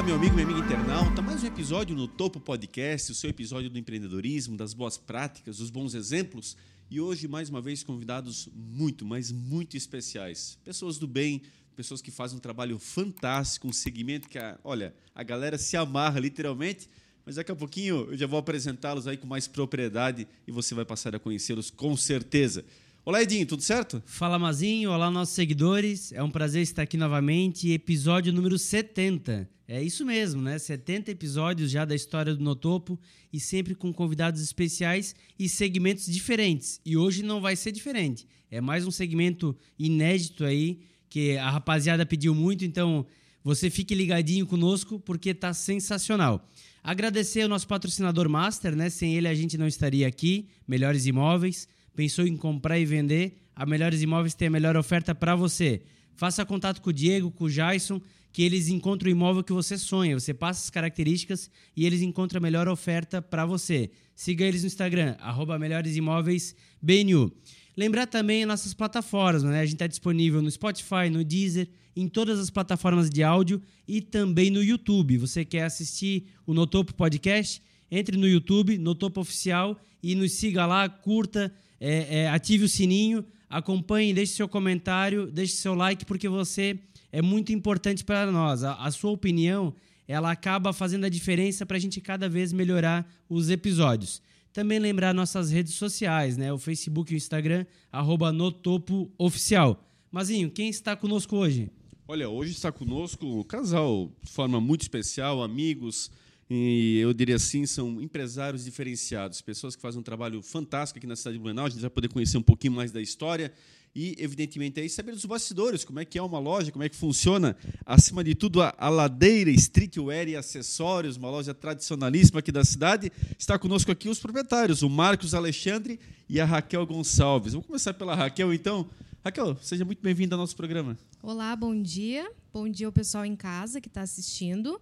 Olá, meu amigo, minha amiga internauta. Mais um episódio no Topo Podcast, o seu episódio do empreendedorismo, das boas práticas, dos bons exemplos. E hoje, mais uma vez, convidados muito, mas muito especiais. Pessoas do bem, pessoas que fazem um trabalho fantástico, um segmento que, a, olha, a galera se amarra literalmente. Mas daqui a pouquinho eu já vou apresentá-los aí com mais propriedade e você vai passar a conhecê-los com certeza. Olá, Edinho, tudo certo? Fala, Mazinho. Olá, nossos seguidores. É um prazer estar aqui novamente. Episódio número 70. É isso mesmo, né? 70 episódios já da história do Notopo e sempre com convidados especiais e segmentos diferentes. E hoje não vai ser diferente. É mais um segmento inédito aí que a rapaziada pediu muito, então você fique ligadinho conosco porque tá sensacional. Agradecer ao nosso patrocinador Master, né? Sem ele a gente não estaria aqui. Melhores Imóveis pensou em comprar e vender, a Melhores Imóveis tem a melhor oferta para você. Faça contato com o Diego, com o Jason, que eles encontram o imóvel que você sonha. Você passa as características e eles encontram a melhor oferta para você. Siga eles no Instagram, arroba Melhores Imóveis BNU. Lembrar também nossas plataformas, né? A gente está disponível no Spotify, no Deezer, em todas as plataformas de áudio e também no YouTube. Você quer assistir o Notopo Podcast? Entre no YouTube, Notopo Oficial, e nos siga lá, curta, é, é, ative o sininho, acompanhe, deixe seu comentário, deixe seu like, porque você é muito importante para nós. A, a, sua opinião ela acaba fazendo a diferença para a gente cada vez melhorar os episódios. Também lembrar nossas redes sociais, né? O Facebook e o Instagram, arroba Notopo Oficial. Mazinho, quem está conosco hoje? Olha, hoje está conosco o casal de forma muito especial, amigos, e eu diria assim, são empresários diferenciados, pessoas que fazem um trabalho fantástico aqui na cidade de Blumenau. A gente vai poder conhecer um pouquinho mais da história e, evidentemente, aí saber dos bastidores, como é que é uma loja, como é que funciona. Acima de tudo, a, a Ladeira Streetwear e Acessórios, uma loja tradicionalíssima aqui da cidade. Está conosco aqui os proprietários, o Marcos Alexandre e a Raquel Gonçalves. Vamos começar pela Raquel, então. Raquel, seja muito bem-vinda ao nosso programa. Olá, bom dia. Bom dia ao pessoal em casa que está assistindo.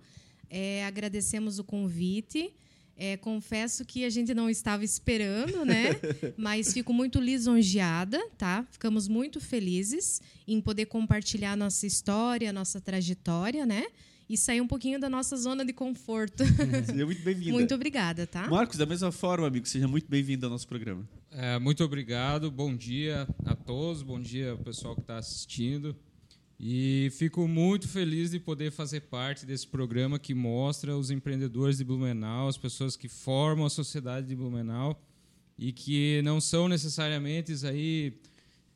É, agradecemos o convite. É, confesso que a gente não estava esperando, né? Mas fico muito lisonjeada, tá? Ficamos muito felizes em poder compartilhar nossa história, nossa trajetória, né? E sair um pouquinho da nossa zona de conforto. Seja muito bem-vinda. Muito obrigada, tá? Marcos, da mesma forma, amigo, seja muito bem-vindo ao nosso programa. É, muito obrigado, bom dia a todos, bom dia ao pessoal que está assistindo. E fico muito feliz de poder fazer parte desse programa que mostra os empreendedores de Blumenau, as pessoas que formam a sociedade de Blumenau e que não são necessariamente aí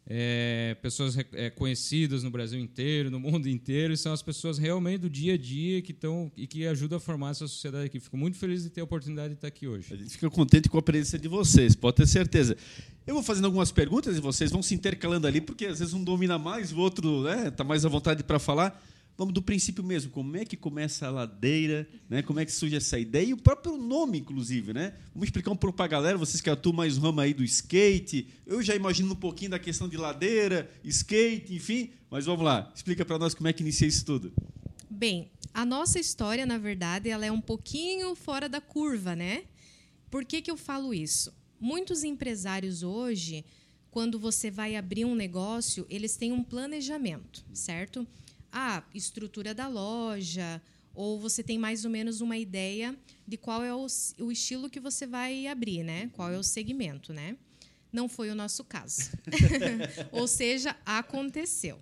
é, pessoas é, conhecidas no Brasil inteiro, no mundo inteiro, e são as pessoas realmente do dia a dia que estão e que ajudam a formar essa sociedade aqui. Fico muito feliz de ter a oportunidade de estar aqui hoje. A gente fica contente com a presença de vocês, pode ter certeza. Eu vou fazendo algumas perguntas e vocês vão se intercalando ali, porque às vezes um domina mais, o outro está né, tá mais à vontade para falar. Vamos do princípio mesmo. Como é que começa a ladeira? Né? Como é que surge essa ideia? E o próprio nome, inclusive. Né? Vamos explicar um pouco para a galera, vocês que atuam mais ramo aí do skate. Eu já imagino um pouquinho da questão de ladeira, skate, enfim. Mas vamos lá, explica para nós como é que inicia isso tudo. Bem, a nossa história, na verdade, ela é um pouquinho fora da curva, né? Por que, que eu falo isso? Muitos empresários hoje, quando você vai abrir um negócio, eles têm um planejamento, certo? A estrutura da loja, ou você tem mais ou menos uma ideia de qual é o, o estilo que você vai abrir, né? Qual é o segmento, né? Não foi o nosso caso. ou seja, aconteceu.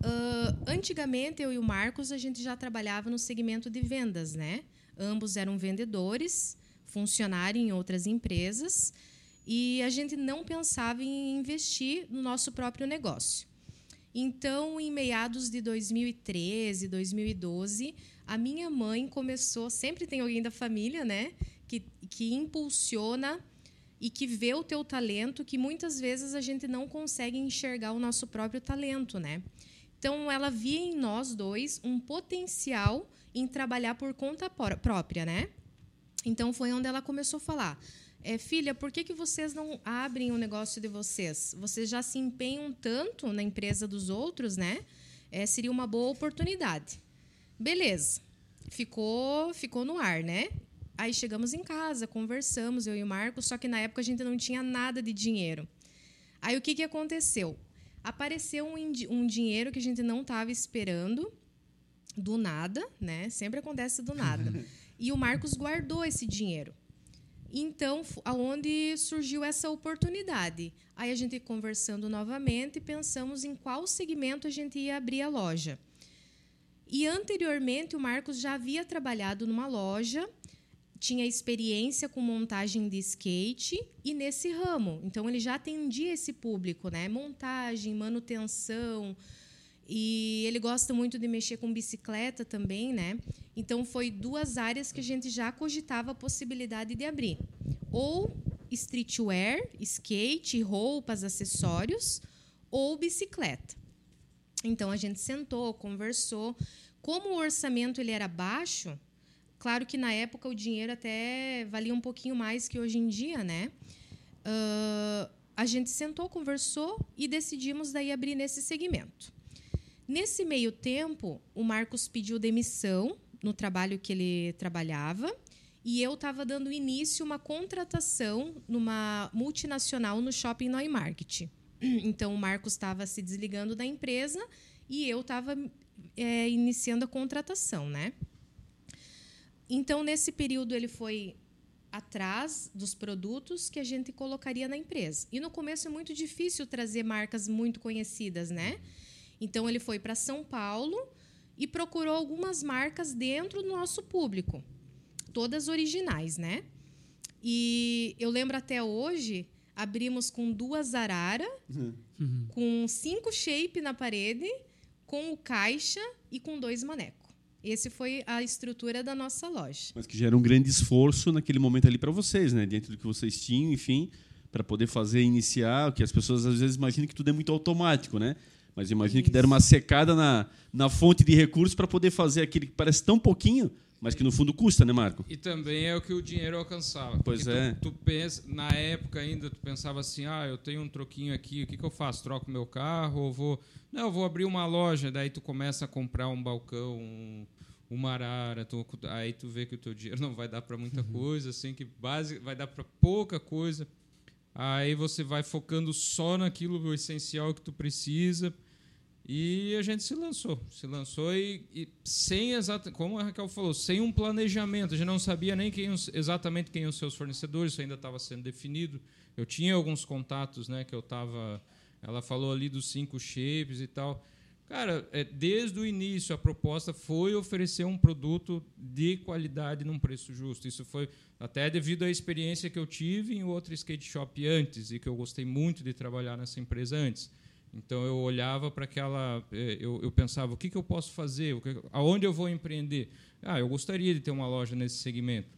Uh, antigamente, eu e o Marcos, a gente já trabalhava no segmento de vendas, né? Ambos eram vendedores, funcionários em outras empresas, e a gente não pensava em investir no nosso próprio negócio. Então, em meados de 2013, 2012, a minha mãe começou. Sempre tem alguém da família, né? Que, que impulsiona e que vê o teu talento, que muitas vezes a gente não consegue enxergar o nosso próprio talento, né? Então, ela via em nós dois um potencial em trabalhar por conta própria, né? Então, foi onde ela começou a falar é, filha, por que, que vocês não abrem o negócio de vocês? Vocês já se empenham tanto na empresa dos outros, né? É, seria uma boa oportunidade. Beleza. Ficou, ficou no ar, né? Aí chegamos em casa, conversamos, eu e o Marcos, só que na época a gente não tinha nada de dinheiro. Aí o que, que aconteceu? Apareceu um, um dinheiro que a gente não estava esperando do nada, né? Sempre acontece do nada. e o Marcos guardou esse dinheiro. Então, aonde surgiu essa oportunidade? Aí a gente conversando novamente, pensamos em qual segmento a gente ia abrir a loja. E anteriormente o Marcos já havia trabalhado numa loja, tinha experiência com montagem de skate e nesse ramo. Então ele já atendia esse público, né? Montagem, manutenção, e ele gosta muito de mexer com bicicleta também, né? Então foi duas áreas que a gente já cogitava a possibilidade de abrir. Ou streetwear, skate, roupas, acessórios, ou bicicleta. Então a gente sentou, conversou. Como o orçamento ele era baixo, claro que na época o dinheiro até valia um pouquinho mais que hoje em dia, né? Uh, a gente sentou, conversou e decidimos daí abrir nesse segmento. Nesse meio tempo, o Marcos pediu demissão no trabalho que ele trabalhava e eu estava dando início a uma contratação numa multinacional no Shopping Neumarkt. Então, o Marcos estava se desligando da empresa e eu estava é, iniciando a contratação, né? Então, nesse período, ele foi atrás dos produtos que a gente colocaria na empresa. E no começo é muito difícil trazer marcas muito conhecidas, né? Então ele foi para São Paulo e procurou algumas marcas dentro do nosso público, todas originais, né? E eu lembro até hoje, abrimos com duas arara, uhum. com cinco shape na parede, com o caixa e com dois manecos. Esse foi a estrutura da nossa loja. Mas que gera um grande esforço naquele momento ali para vocês, né? Dentro do que vocês tinham, enfim, para poder fazer iniciar, o que as pessoas às vezes imaginam que tudo é muito automático, né? Mas imagino que deram uma secada na, na fonte de recursos para poder fazer aquele que parece tão pouquinho, mas que no fundo custa, né, Marco? E também é o que o dinheiro alcançava. Pois é. Tu, tu pensa, na época ainda, tu pensava assim, ah, eu tenho um troquinho aqui, o que, que eu faço? Troco meu carro ou vou... Não, eu vou abrir uma loja, daí tu começa a comprar um balcão, um, uma arara, tu, aí tu vê que o teu dinheiro não vai dar para muita uhum. coisa, assim, que base vai dar para pouca coisa. Aí você vai focando só naquilo essencial que tu precisa e a gente se lançou, se lançou e, e sem exato, como a Raquel falou, sem um planejamento. A gente não sabia nem quem exatamente quem os seus fornecedores, isso ainda estava sendo definido. Eu tinha alguns contatos, né, que eu estava. Ela falou ali dos cinco shapes e tal. Cara, é, desde o início a proposta foi oferecer um produto de qualidade num preço justo. Isso foi até devido à experiência que eu tive em outro skate shop antes e que eu gostei muito de trabalhar nessa empresa antes. Então eu olhava para aquela, eh, eu, eu, pensava o que, que eu posso fazer, aonde eu vou empreender. Ah, eu gostaria de ter uma loja nesse segmento.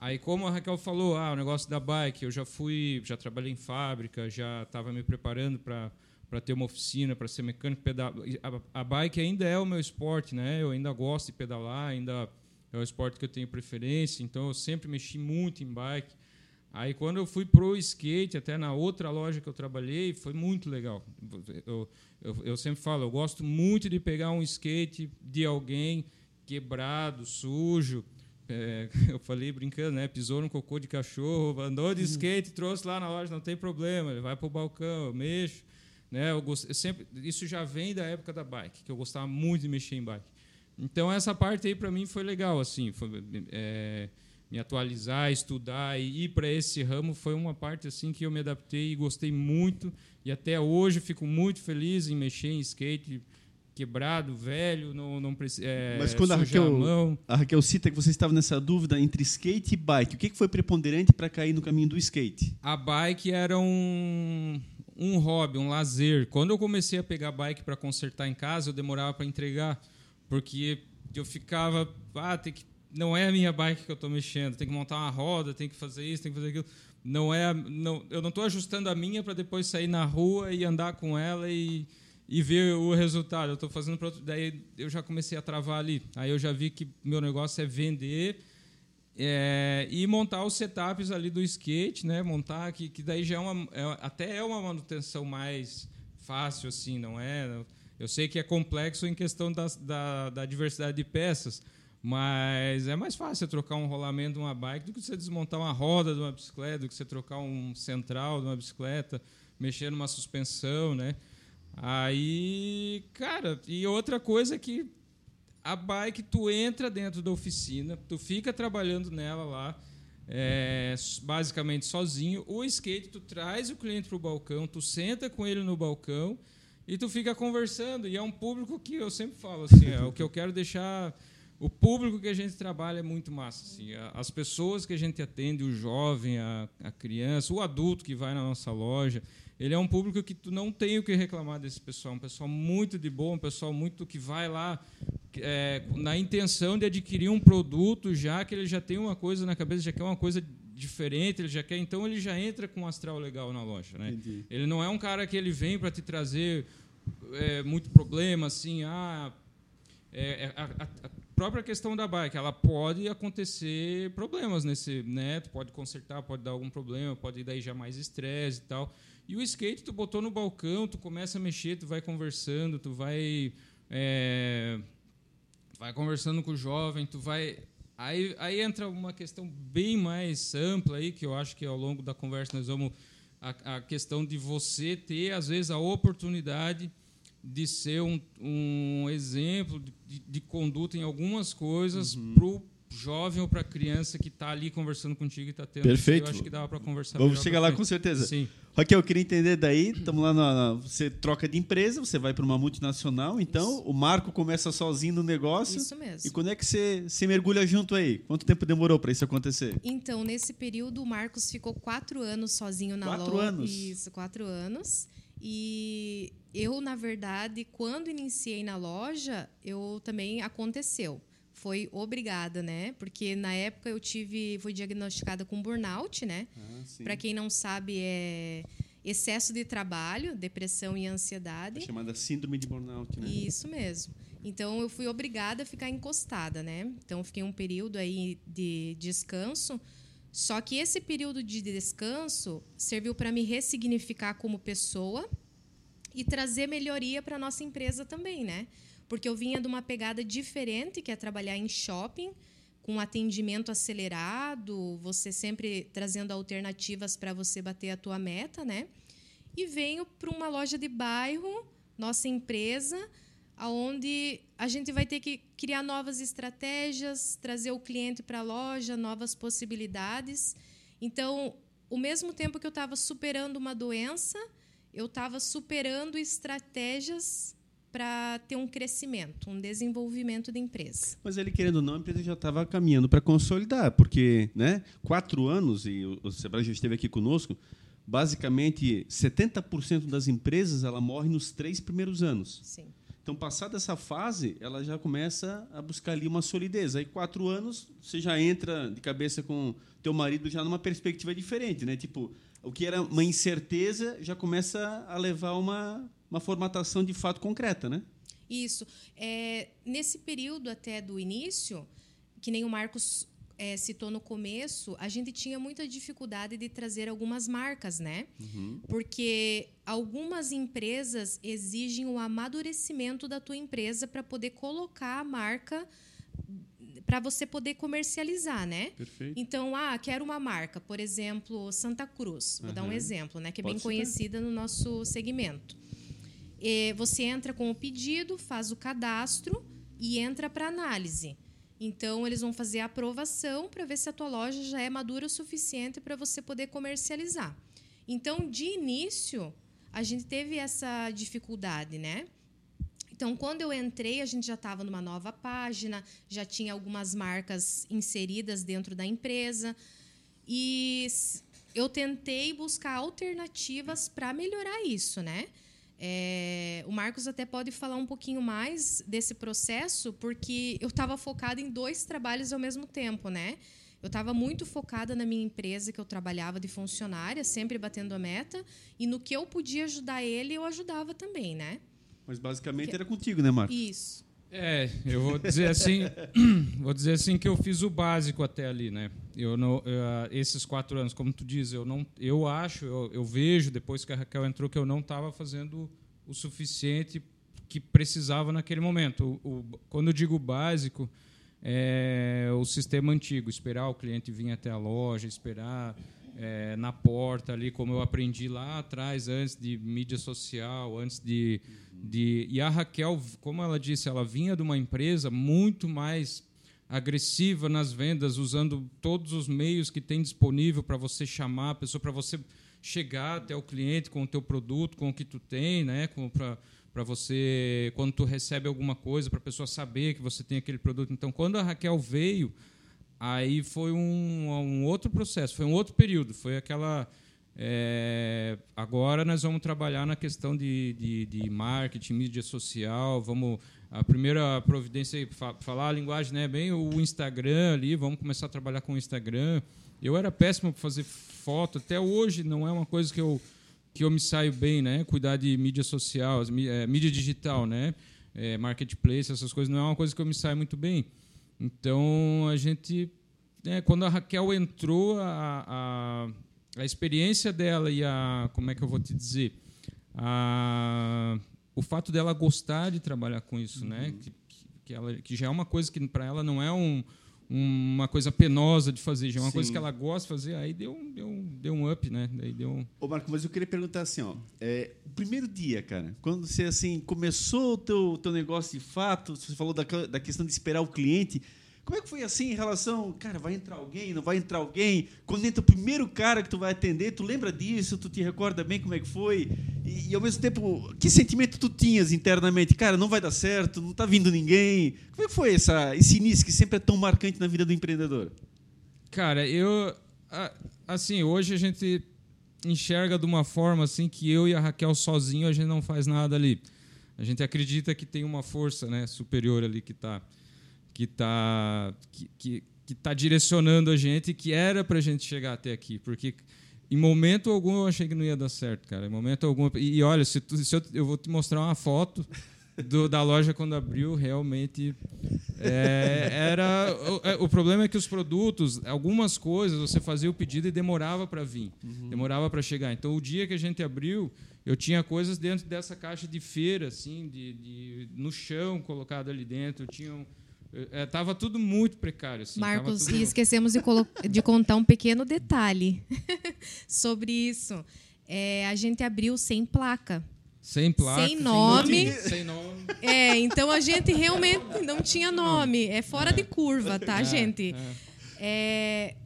Aí como a Raquel falou, ah, o negócio da bike, eu já fui, já trabalhei em fábrica, já estava me preparando para para ter uma oficina, para ser mecânico pedal. A, a, bike ainda é o meu esporte, né? Eu ainda gosto de pedalar, ainda é o esporte que eu tenho preferência. Então eu sempre mexi muito em bike. Aí quando eu fui pro skate, até na outra loja que eu trabalhei, foi muito legal. Eu, eu, eu, sempre falo, eu gosto muito de pegar um skate de alguém quebrado, sujo. É, eu falei brincando, né? Pisou no cocô de cachorro, andou de uhum. skate, trouxe lá na loja, não tem problema, ele vai pro balcão, eu mexo. Né? Eu, gost... eu sempre... Isso já vem da época da bike, que eu gostava muito de mexer em bike. Então essa parte aí para mim foi legal, assim. Foi, é me atualizar, estudar e ir para esse ramo foi uma parte assim que eu me adaptei e gostei muito e até hoje fico muito feliz em mexer em skate quebrado, velho, não não é, Mas quando a Raquel, a, a Raquel cita que você estava nessa dúvida entre skate e bike, o que foi preponderante para cair no caminho do skate? A bike era um um hobby, um lazer. Quando eu comecei a pegar bike para consertar em casa, eu demorava para entregar, porque eu ficava, ah, tem que não é a minha bike que eu estou mexendo, tem que montar uma roda, tem que fazer isso, tem que fazer aquilo. Não é, não, eu não estou ajustando a minha para depois sair na rua e andar com ela e, e ver o resultado. Eu estou fazendo para daí eu já comecei a travar ali. Aí eu já vi que meu negócio é vender é, e montar os setups ali do skate, né? Montar que, que daí já é uma é, até é uma manutenção mais fácil assim, não é? Eu sei que é complexo em questão da, da, da diversidade de peças, mas é mais fácil trocar um rolamento de uma bike do que você desmontar uma roda de uma bicicleta, do que você trocar um central de uma bicicleta, mexer numa suspensão, né? Aí, cara, e outra coisa que a bike, tu entra dentro da oficina, tu fica trabalhando nela lá, é, basicamente sozinho. O skate, tu traz o cliente para o balcão, tu senta com ele no balcão e tu fica conversando. E é um público que eu sempre falo assim, é o que eu quero deixar. O público que a gente trabalha é muito massa. Assim, as pessoas que a gente atende, o jovem, a, a criança, o adulto que vai na nossa loja, ele é um público que tu não tem o que reclamar desse pessoal. Um pessoal muito de bom, um pessoal muito que vai lá é, na intenção de adquirir um produto, já que ele já tem uma coisa na cabeça, já quer uma coisa diferente, ele já quer, então ele já entra com um astral legal na loja, né? Ele não é um cara que ele vem para te trazer é, muito problema, assim, ah, é, é, a, a, própria questão da bike, ela pode acontecer problemas nesse, né? Tu pode consertar, pode dar algum problema, pode daí já mais estresse e tal. E o skate tu botou no balcão, tu começa a mexer, tu vai conversando, tu vai é, vai conversando com o jovem, tu vai. Aí, aí entra uma questão bem mais ampla aí, que eu acho que ao longo da conversa nós vamos. A, a questão de você ter, às vezes, a oportunidade de ser um, um exemplo de, de, conduta em algumas coisas uhum. para o jovem ou para a criança que está ali conversando contigo e está tendo. Perfeito. Eu acho que dava para conversar. Vamos chegar lá com certeza. Sim. Raquel, eu queria entender daí, estamos lá na, você troca de empresa, você vai para uma multinacional, então Isso. o Marco começa sozinho no negócio. Isso mesmo. E quando é que você se mergulha junto aí? Quanto tempo demorou para isso acontecer? Então, nesse período, o Marcos ficou quatro anos sozinho na loja. Quatro anos? Isso, quatro anos. E eu, na verdade, quando iniciei na loja, eu também aconteceu foi obrigada, né? Porque na época eu tive, fui diagnosticada com burnout, né? Ah, Para quem não sabe, é excesso de trabalho, depressão e ansiedade. É chamada síndrome de burnout, né? Isso mesmo. Então eu fui obrigada a ficar encostada, né? Então fiquei um período aí de descanso. Só que esse período de descanso serviu para me ressignificar como pessoa e trazer melhoria para nossa empresa também, né? porque eu vinha de uma pegada diferente, que é trabalhar em shopping, com atendimento acelerado, você sempre trazendo alternativas para você bater a tua meta, né? E venho para uma loja de bairro, nossa empresa, aonde a gente vai ter que criar novas estratégias, trazer o cliente para a loja, novas possibilidades. Então, ao mesmo tempo que eu estava superando uma doença, eu estava superando estratégias para ter um crescimento, um desenvolvimento da empresa. Mas ele, querendo ou não, a empresa já estava caminhando para consolidar, porque né, quatro anos, e o Sebrae já esteve aqui conosco, basicamente 70% das empresas ela morre nos três primeiros anos. Sim. Então, passada essa fase, ela já começa a buscar ali uma solidez. Aí, quatro anos, você já entra de cabeça com teu marido já numa perspectiva diferente, né? Tipo, o que era uma incerteza já começa a levar uma uma formatação de fato concreta, né? Isso. É, nesse período até do início, que nem o Marcos é, citou no começo, a gente tinha muita dificuldade de trazer algumas marcas, né? Uhum. Porque algumas empresas exigem o amadurecimento da tua empresa para poder colocar a marca para você poder comercializar, né? Perfeito. Então, ah, quero uma marca, por exemplo, Santa Cruz. Vou uhum. dar um exemplo, né? Que é Pode bem conhecida no nosso segmento você entra com o pedido, faz o cadastro e entra para análise. Então, eles vão fazer a aprovação para ver se a tua loja já é madura o suficiente para você poder comercializar. Então, de início, a gente teve essa dificuldade, né? Então, quando eu entrei, a gente já estava numa nova página, já tinha algumas marcas inseridas dentro da empresa. E eu tentei buscar alternativas para melhorar isso, né? É, o Marcos até pode falar um pouquinho mais desse processo, porque eu estava focada em dois trabalhos ao mesmo tempo, né? Eu estava muito focada na minha empresa que eu trabalhava de funcionária, sempre batendo a meta, e no que eu podia ajudar ele, eu ajudava também, né? Mas basicamente era contigo, né, Marcos? Isso. É, eu vou dizer assim, vou dizer assim que eu fiz o básico até ali, né? Eu não, eu, esses quatro anos, como tu diz, eu não, eu acho, eu, eu vejo depois que a Raquel entrou que eu não estava fazendo o suficiente que precisava naquele momento. O, o, quando eu digo básico, é o sistema antigo, esperar o cliente vir até a loja, esperar é, na porta ali, como eu aprendi lá atrás, antes de mídia social, antes de, de. E a Raquel, como ela disse, ela vinha de uma empresa muito mais agressiva nas vendas, usando todos os meios que tem disponível para você chamar a pessoa, para você chegar até o cliente com o teu produto, com o que tu tem, né? para você quando tu recebe alguma coisa para a pessoa saber que você tem aquele produto. Então, quando a Raquel veio, aí foi um, um outro processo, foi um outro período, foi aquela é, agora nós vamos trabalhar na questão de, de, de marketing, mídia social, vamos a primeira providência falar a linguagem, né, bem o Instagram ali, vamos começar a trabalhar com o Instagram. Eu era péssimo para fazer foto, até hoje não é uma coisa que eu que eu me saio bem, né? Cuidar de mídia social, é, mídia digital, né? É, marketplace, essas coisas não é uma coisa que eu me saio muito bem. Então a gente, né, quando a Raquel entrou, a, a, a experiência dela e a como é que eu vou te dizer, a o fato dela gostar de trabalhar com isso, né? uhum. né? Que, que, ela, que já é uma coisa que para ela não é um, uma coisa penosa de fazer, já é uma Sim. coisa que ela gosta de fazer, aí deu, deu, deu um up, né? Daí deu um... Ô Marco, mas eu queria perguntar assim, ó, é, o primeiro dia, cara, quando você assim começou o teu, teu negócio de fato, você falou da, da questão de esperar o cliente, como é que foi assim em relação, cara, vai entrar alguém, não vai entrar alguém? Quando entra o primeiro cara que tu vai atender, tu lembra disso? Tu te recorda bem como é que foi? E, e ao mesmo tempo, que sentimento tu tinhas internamente? Cara, não vai dar certo, não está vindo ninguém. Como é que foi essa, esse início que sempre é tão marcante na vida do empreendedor? Cara, eu assim, hoje a gente enxerga de uma forma assim que eu e a Raquel sozinho a gente não faz nada ali. A gente acredita que tem uma força, né, superior ali que está que está que, que, que tá direcionando a gente que era para a gente chegar até aqui. Porque em momento algum eu achei que não ia dar certo, cara. Em momento algum. E, e olha, se, tu, se eu, eu, vou te mostrar uma foto do, da loja quando abriu, realmente. É, era o, é, o, problema é que os produtos, algumas coisas, você fazia o pedido e demorava para vir, uhum. demorava para chegar. Então, o dia que a gente abriu, eu tinha coisas dentro dessa caixa de feira, assim, de, de no chão colocado ali dentro. Tinham Estava é, tudo muito precário. Assim, Marcos, tudo... e esquecemos de, de, contar um pequeno detalhe sobre isso. É, a gente abriu sem placa. Sem placa. Sem nome. Sem nome. É, então a gente realmente não tinha nome. É fora é. de curva, tá, é, gente? É. é.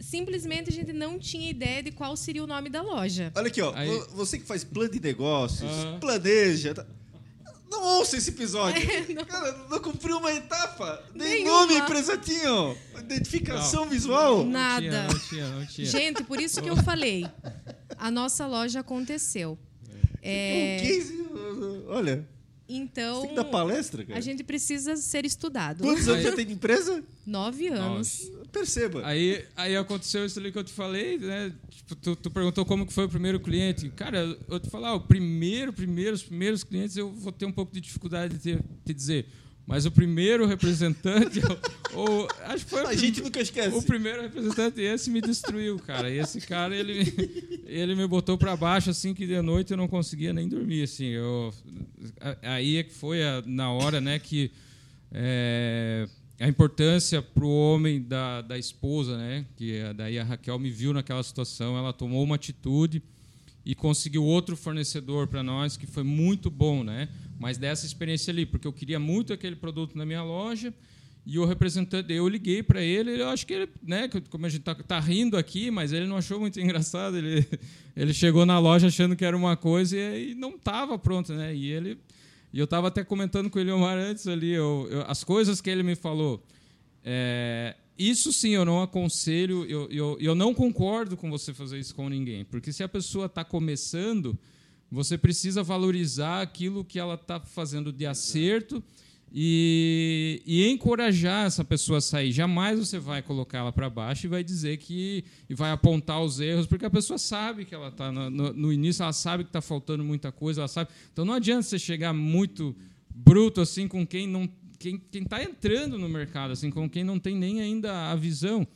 Simplesmente a gente não tinha ideia de qual seria o nome da loja. Olha aqui, ó. Aí... Você que faz plano de negócios, planeja. Não ouça esse episódio. É, não. Cara, não cumpriu uma etapa. Nem nome empresa tinha. Identificação não, visual. Nada. Não tinha, não tinha, Gente, por isso que eu falei. A nossa loja aconteceu. É... Olha. Então. Você tem que dar palestra, cara. A gente precisa ser estudado. Quantos anos já tem de empresa? Nove anos. Nossa. Perceba. Aí, aí aconteceu isso ali que eu te falei, né? Tipo, tu, tu, perguntou como que foi o primeiro cliente. Cara, eu te falar, o primeiro, primeiro, os primeiros clientes eu vou ter um pouco de dificuldade de te, te dizer. Mas o primeiro representante, ou, acho que foi a gente nunca esquece. O primeiro representante esse me destruiu, cara. E esse cara ele ele me botou para baixo assim que de noite eu não conseguia nem dormir assim. Eu aí é que foi a, na hora, né, que é, a importância para o homem da, da esposa, né? Que daí a Raquel me viu naquela situação, ela tomou uma atitude e conseguiu outro fornecedor para nós que foi muito bom, né? Mas dessa experiência ali, porque eu queria muito aquele produto na minha loja e o representante, eu liguei para ele, eu acho que ele, né, como a gente tá, tá, rindo aqui, mas ele não achou muito engraçado, ele ele chegou na loja achando que era uma coisa e, e não estava pronto, né? E ele e eu estava até comentando com o Eliomar antes ali, eu, eu, as coisas que ele me falou. É, isso sim eu não aconselho, eu, eu, eu não concordo com você fazer isso com ninguém. Porque se a pessoa está começando, você precisa valorizar aquilo que ela está fazendo de acerto e, e, encorajar essa pessoa a sair. Jamais você vai colocar ela para baixo e vai dizer que. e vai apontar os erros, porque a pessoa sabe que ela está no, no, no, início, ela sabe que está faltando muita coisa, ela sabe. Então não adianta você chegar muito bruto assim com quem não. quem está entrando no mercado, assim, com quem não tem nem ainda a visão.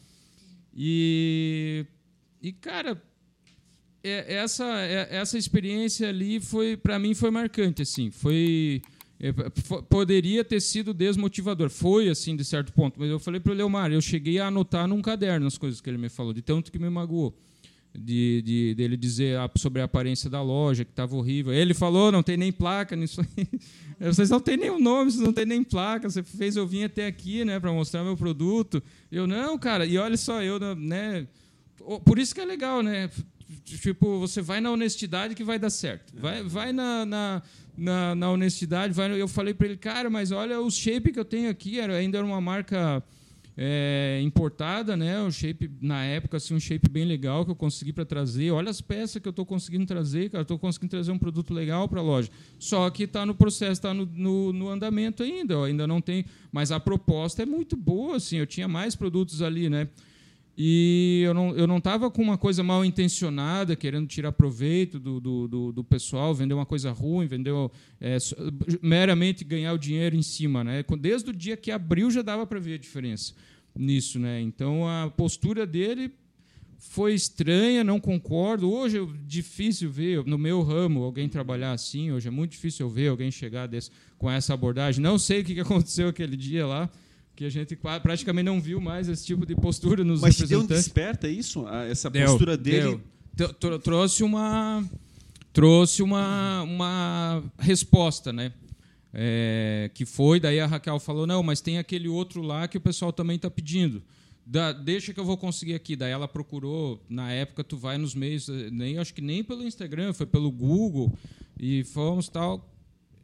E. E, cara, é, essa, é, essa experiência ali foi para mim foi marcante assim foi é, poderia ter sido desmotivador. Foi, assim, de certo ponto. Mas eu falei para o Leomar, eu cheguei a anotar num caderno as coisas que ele me falou, de tanto que me magoou. de, de dele dizer sobre a aparência da loja, que estava horrível. Ele falou, não tem nem placa nisso aí. Vocês não têm nem o nome, vocês não têm nem placa. Você fez eu vim até aqui, né, para mostrar meu produto. Eu não, cara. E olha só, eu, né, por isso que é legal, né? Tipo, você vai na honestidade que vai dar certo. Vai, vai na, na, na, na honestidade. Vai, eu falei para ele, cara, mas olha o shape que eu tenho aqui. Era, ainda era uma marca é, importada, né? Um shape na época assim um shape bem legal que eu consegui para trazer. Olha as peças que eu estou conseguindo trazer, cara. Estou conseguindo trazer um produto legal para a loja. Só que está no processo, está no, no, no, andamento ainda. Ó, ainda não tem, mas a proposta é muito boa. Assim, eu tinha mais produtos ali, né? E eu não eu não estava com uma coisa mal intencionada, querendo tirar proveito do, do, do, do pessoal, vender uma coisa ruim, vender é, meramente ganhar o dinheiro em cima, né? Desde o dia que abriu já dava para ver a diferença nisso, né? Então a postura dele foi estranha, não concordo. Hoje é difícil ver no meu ramo alguém trabalhar assim. Hoje é muito difícil ver alguém chegar desse, com essa abordagem. Não sei o que aconteceu aquele dia lá que a gente praticamente não viu mais esse tipo de postura nos Mas representantes. Mas deu um desperta isso? Essa deu, postura dele? Deu. Trouxe uma trouxe uma, uma resposta, né? É, que foi, daí a Raquel falou, não, mas tem aquele outro lá que o pessoal também está pedindo. Da, deixa que eu vou conseguir aqui. Daí ela procurou, na época tu vai nos meios, nem acho que nem pelo Instagram, foi pelo Google, e fomos tal.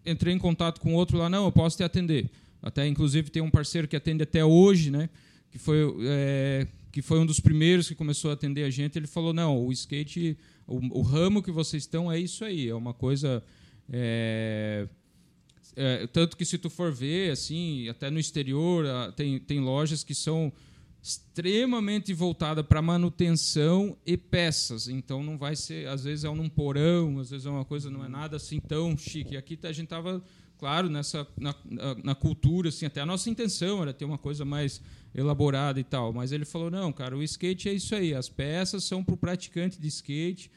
Entrei em contato com outro lá, não, eu posso te atender. Até, inclusive, tem um parceiro que atende até hoje, né? que, foi, é, que foi um dos primeiros que começou a atender a gente. Ele falou: não, o skate, o, o ramo que vocês estão é isso aí, é uma coisa. É, é, tanto que se tu for ver, assim, até no exterior, tem, tem lojas que são extremamente voltadas para manutenção e peças. Então não vai ser, às vezes é num porão, às vezes é uma coisa não é nada assim tão chique. Aqui a gente estava claro, nessa na, na, cultura, assim, até a nossa intenção era ter uma coisa mais elaborada e tal. Mas ele falou, não, cara, o skate é isso aí. As peças são para o praticante de skate,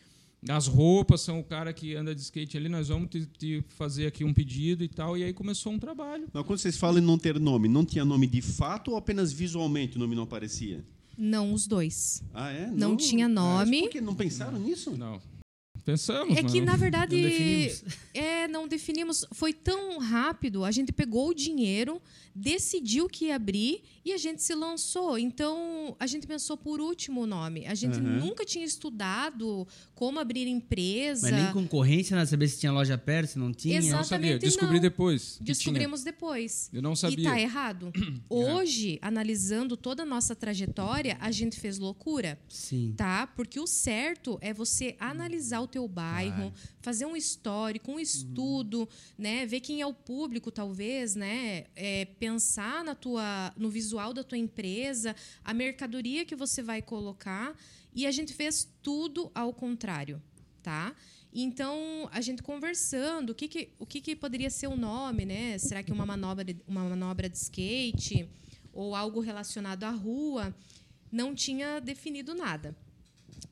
as roupas são o cara que anda de skate ali. Nós vamos te, te fazer aqui um pedido e tal. E aí começou um trabalho. Mas quando vocês falam em não ter nome, não tinha nome de fato ou apenas visualmente o nome não aparecia? Não, os dois. Ah, é? Não, não tinha nome. Mas por que não pensaram nisso? Não. Pensamos. É que, na verdade, não definimos. é, não definimos. Foi tão rápido, a gente pegou o dinheiro, decidiu que ia abrir e a gente se lançou. Então, a gente pensou por último o nome. A gente uhum. nunca tinha estudado como abrir empresa. Mas nem concorrência, né? Saber se tinha loja perto, se não tinha. Exatamente, não sabia. Descobri não. depois. Descobrimos tinha. depois. Eu não sabia. E tá errado. Hoje, é. analisando toda a nossa trajetória, a gente fez loucura. Sim. Tá? Porque o certo é você analisar o teu bairro, claro. fazer um histórico, um estudo, uhum. né? Ver quem é o público, talvez, né? É, pensar na tua, no visual da tua empresa, a mercadoria que você vai colocar. E a gente fez tudo ao contrário, tá? Então, a gente conversando, o que, que, o que, que poderia ser o nome, né? Será que uma manobra, uma manobra de skate ou algo relacionado à rua? Não tinha definido nada.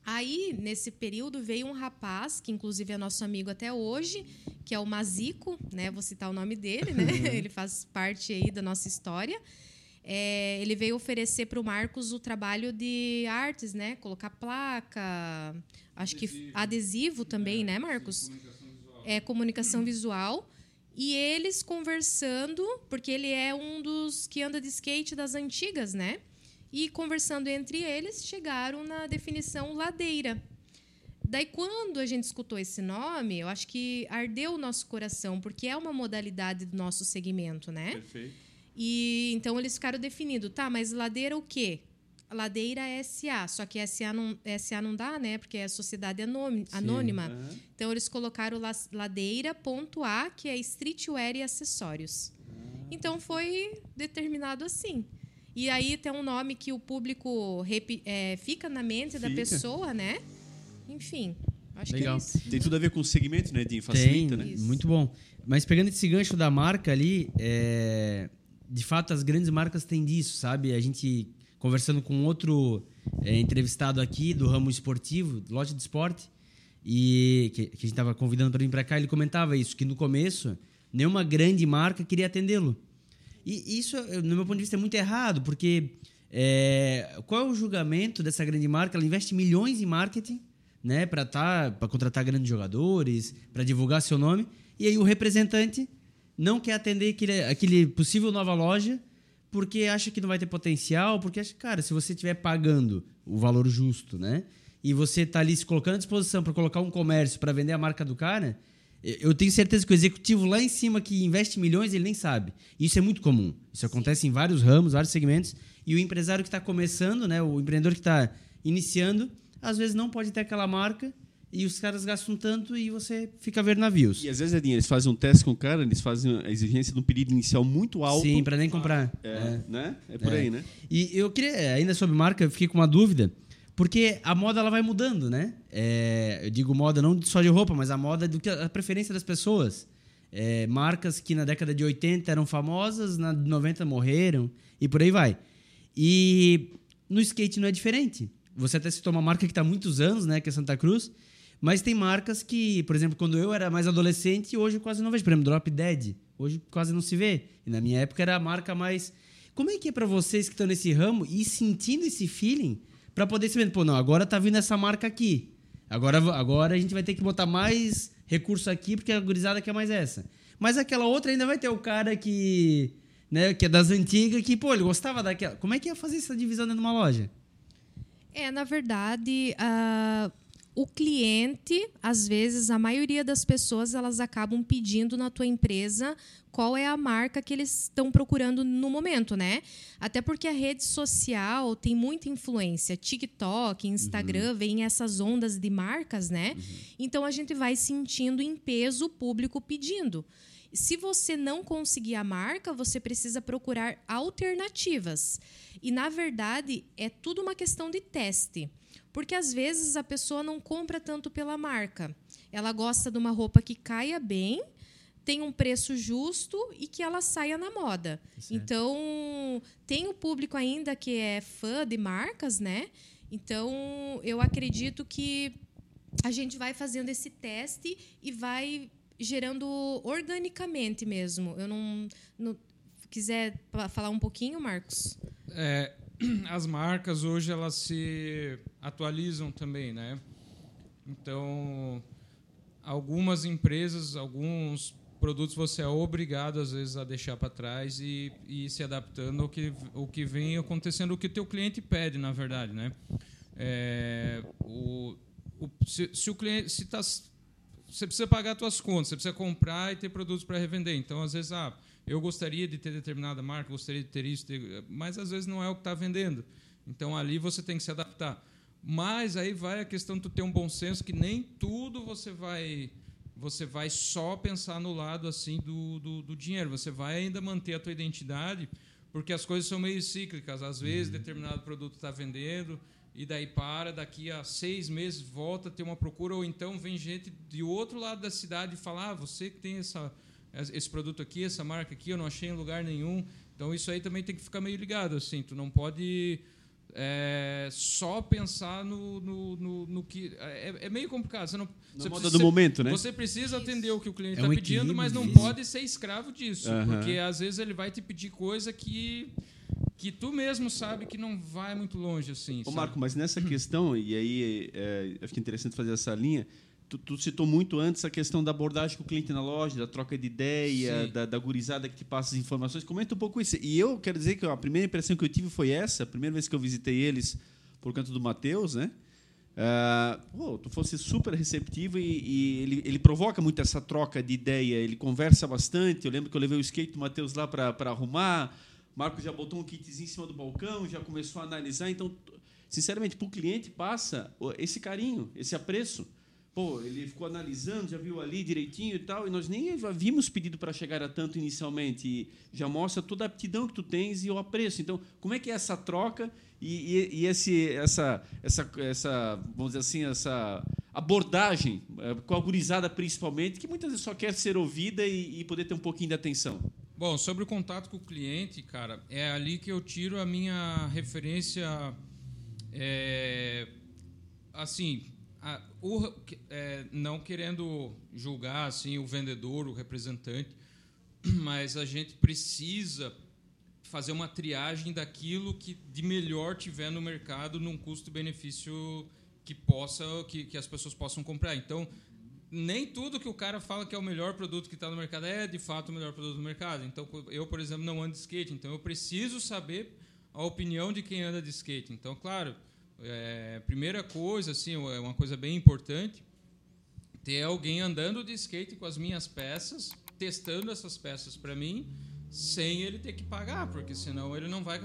Aí, nesse período, veio um rapaz, que inclusive é nosso amigo até hoje, que é o Mazico, né? Vou citar o nome dele, né? Uhum. Ele faz parte aí da nossa história. É, ele veio oferecer para o Marcos o trabalho de artes, né? Colocar placa, acho adesivo. que adesivo também, é, né, Marcos? Comunicação é comunicação visual. E eles conversando, porque ele é um dos que anda de skate das antigas, né? E conversando entre eles, chegaram na definição ladeira. Daí, quando a gente escutou esse nome, eu acho que ardeu o nosso coração, porque é uma modalidade do nosso segmento, né? Perfeito. E então eles ficaram definindo, tá, mas ladeira o quê? Ladeira é SA, só que SA não, SA não dá, né? Porque é sociedade anônima. Sim, uhum. Então eles colocaram ladeira.a, que é streetwear e acessórios. Uhum. Então foi determinado assim. E aí tem um nome que o público é, fica na mente fica. da pessoa, né? Enfim, acho Legal. que é isso. Tem tudo a ver com o segmento, né, Dinho? Facilita, tem, né? Muito bom. Mas pegando esse gancho da marca ali, é de fato, as grandes marcas têm disso, sabe? A gente conversando com outro é, entrevistado aqui do ramo esportivo, loja de esporte, e que, que a gente estava convidando para vir para cá, ele comentava isso, que no começo nenhuma grande marca queria atendê-lo. E isso, no meu ponto de vista, é muito errado, porque é, qual é o julgamento dessa grande marca? Ela investe milhões em marketing, né, para tá, para contratar grandes jogadores, para divulgar seu nome, e aí o representante não quer atender aquele, aquele possível nova loja porque acha que não vai ter potencial, porque acha, cara, se você estiver pagando o valor justo, né, e você tá ali se colocando à disposição para colocar um comércio para vender a marca do cara, eu tenho certeza que o executivo lá em cima que investe milhões, ele nem sabe. Isso é muito comum. Isso acontece em vários ramos, vários segmentos. E o empresário que está começando, né, o empreendedor que está iniciando, às vezes não pode ter aquela marca e os caras gastam tanto e você fica a ver navios. E às vezes, Edinho, eles fazem um teste com o cara, eles fazem a exigência de um pedido inicial muito alto. Sim, para nem comprar. É, é, Né? é por é. aí, né? E eu queria, ainda sobre marca, eu fiquei com uma dúvida. Porque a moda ela vai mudando, né? É, eu digo moda não só de roupa, mas a moda do que a preferência das pessoas. É, marcas que na década de 80 eram famosas, na 90 morreram e por aí vai. E no skate não é diferente. Você até citou uma marca que está há muitos anos, né? Que é Santa Cruz. Mas tem marcas que, por exemplo, quando eu era mais adolescente, hoje eu quase não vejo. Por exemplo, Drop Dead. Hoje quase não se vê. E na minha época era a marca mais. Como é que é para vocês que estão nesse ramo e sentindo esse feeling para poder saber, pô, não, agora tá vindo essa marca aqui. Agora, agora a gente vai ter que botar mais recurso aqui porque a gurizada quer mais essa. Mas aquela outra ainda vai ter o cara que, né, que é das antigas que, pô, ele gostava daquela. Como é que ia fazer essa divisão dentro de uma loja? É, na verdade, uh, o cliente, às vezes, a maioria das pessoas, elas acabam pedindo na tua empresa qual é a marca que eles estão procurando no momento, né? Até porque a rede social tem muita influência. TikTok, Instagram, uhum. vem essas ondas de marcas, né? Uhum. Então a gente vai sentindo em peso o público pedindo. Se você não conseguir a marca, você precisa procurar alternativas. E na verdade, é tudo uma questão de teste. Porque às vezes a pessoa não compra tanto pela marca. Ela gosta de uma roupa que caia bem, tem um preço justo e que ela saia na moda. Certo. Então, tem o público ainda que é fã de marcas, né? Então, eu acredito que a gente vai fazendo esse teste e vai gerando organicamente mesmo. Eu não, não quiser falar um pouquinho, Marcos? É, as marcas hoje elas se atualizam também, né? Então, algumas empresas, alguns produtos você é obrigado às vezes a deixar para trás e, e se adaptando ao que o que vem acontecendo, o que o teu cliente pede, na verdade, né? É, o, o, se, se, o cliente se tá, você precisa pagar suas contas, você precisa comprar e ter produtos para revender. Então, às vezes, ah, eu gostaria de ter determinada marca, gostaria de ter isso, ter, mas às vezes não é o que está vendendo. Então ali você tem que se adaptar. Mas aí vai a questão de tu ter um bom senso que nem tudo você vai você vai só pensar no lado assim do, do, do dinheiro. Você vai ainda manter a tua identidade, porque as coisas são meio cíclicas. Às vezes uhum. determinado produto está vendendo e daí para, daqui a seis meses volta a ter uma procura, ou então vem gente de outro lado da cidade e fala, ah, você que tem essa esse produto aqui, essa marca aqui, eu não achei em lugar nenhum. Então isso aí também tem que ficar meio ligado, assim, tu não pode é, só pensar no, no, no, no que. É, é, meio complicado. Você não, você moda precisa, do momento, né? Você precisa atender o que o cliente está é um pedindo, mas não isso. pode ser escravo disso. Porque às vezes ele vai te pedir coisa que que tu mesmo sabe que não vai muito longe assim. Ô, Marco, mas nessa questão, e aí é, acho que é interessante fazer essa linha, Tu, tu, citou muito antes a questão da abordagem com o cliente na loja, da troca de ideia, da, da, gurizada que te passa as informações. Comenta um pouco isso. E eu quero dizer que a primeira impressão que eu tive foi essa, a primeira vez que eu visitei eles por canto do Matheus, né? Uh, pô, tu fosse super receptivo e, e, ele, ele provoca muito essa troca de ideia, ele conversa bastante. Eu lembro que eu levei o skate do Matheus lá para arrumar. Marcos já botou um kitzinho em cima do balcão, já começou a analisar. Então, sinceramente, para o cliente passa esse carinho, esse apreço. Pô, ele ficou analisando, já viu ali direitinho e tal, e nós nem havíamos pedido para chegar a tanto inicialmente. E já mostra toda a aptidão que tu tens e o apreço. Então, como é que é essa troca e, e, e esse, essa, essa, essa, vamos dizer assim, essa abordagem eh, com a gurizada principalmente, que muitas vezes só quer ser ouvida e, e poder ter um pouquinho de atenção? Bom, sobre o contato com o cliente, cara, é ali que eu tiro a minha referência. É, assim, o, é, não querendo julgar assim o vendedor, o representante, mas a gente precisa fazer uma triagem daquilo que de melhor tiver no mercado num custo-benefício que possa que, que as pessoas possam comprar. Então, nem tudo que o cara fala que é o melhor produto que está no mercado é de fato o melhor produto do mercado. Então, eu, por exemplo, não ando de skate, então eu preciso saber a opinião de quem anda de skate. Então, claro, é, primeira coisa, assim, é uma coisa bem importante, ter alguém andando de skate com as minhas peças, testando essas peças para mim, sem ele ter que pagar, porque senão ele não vai.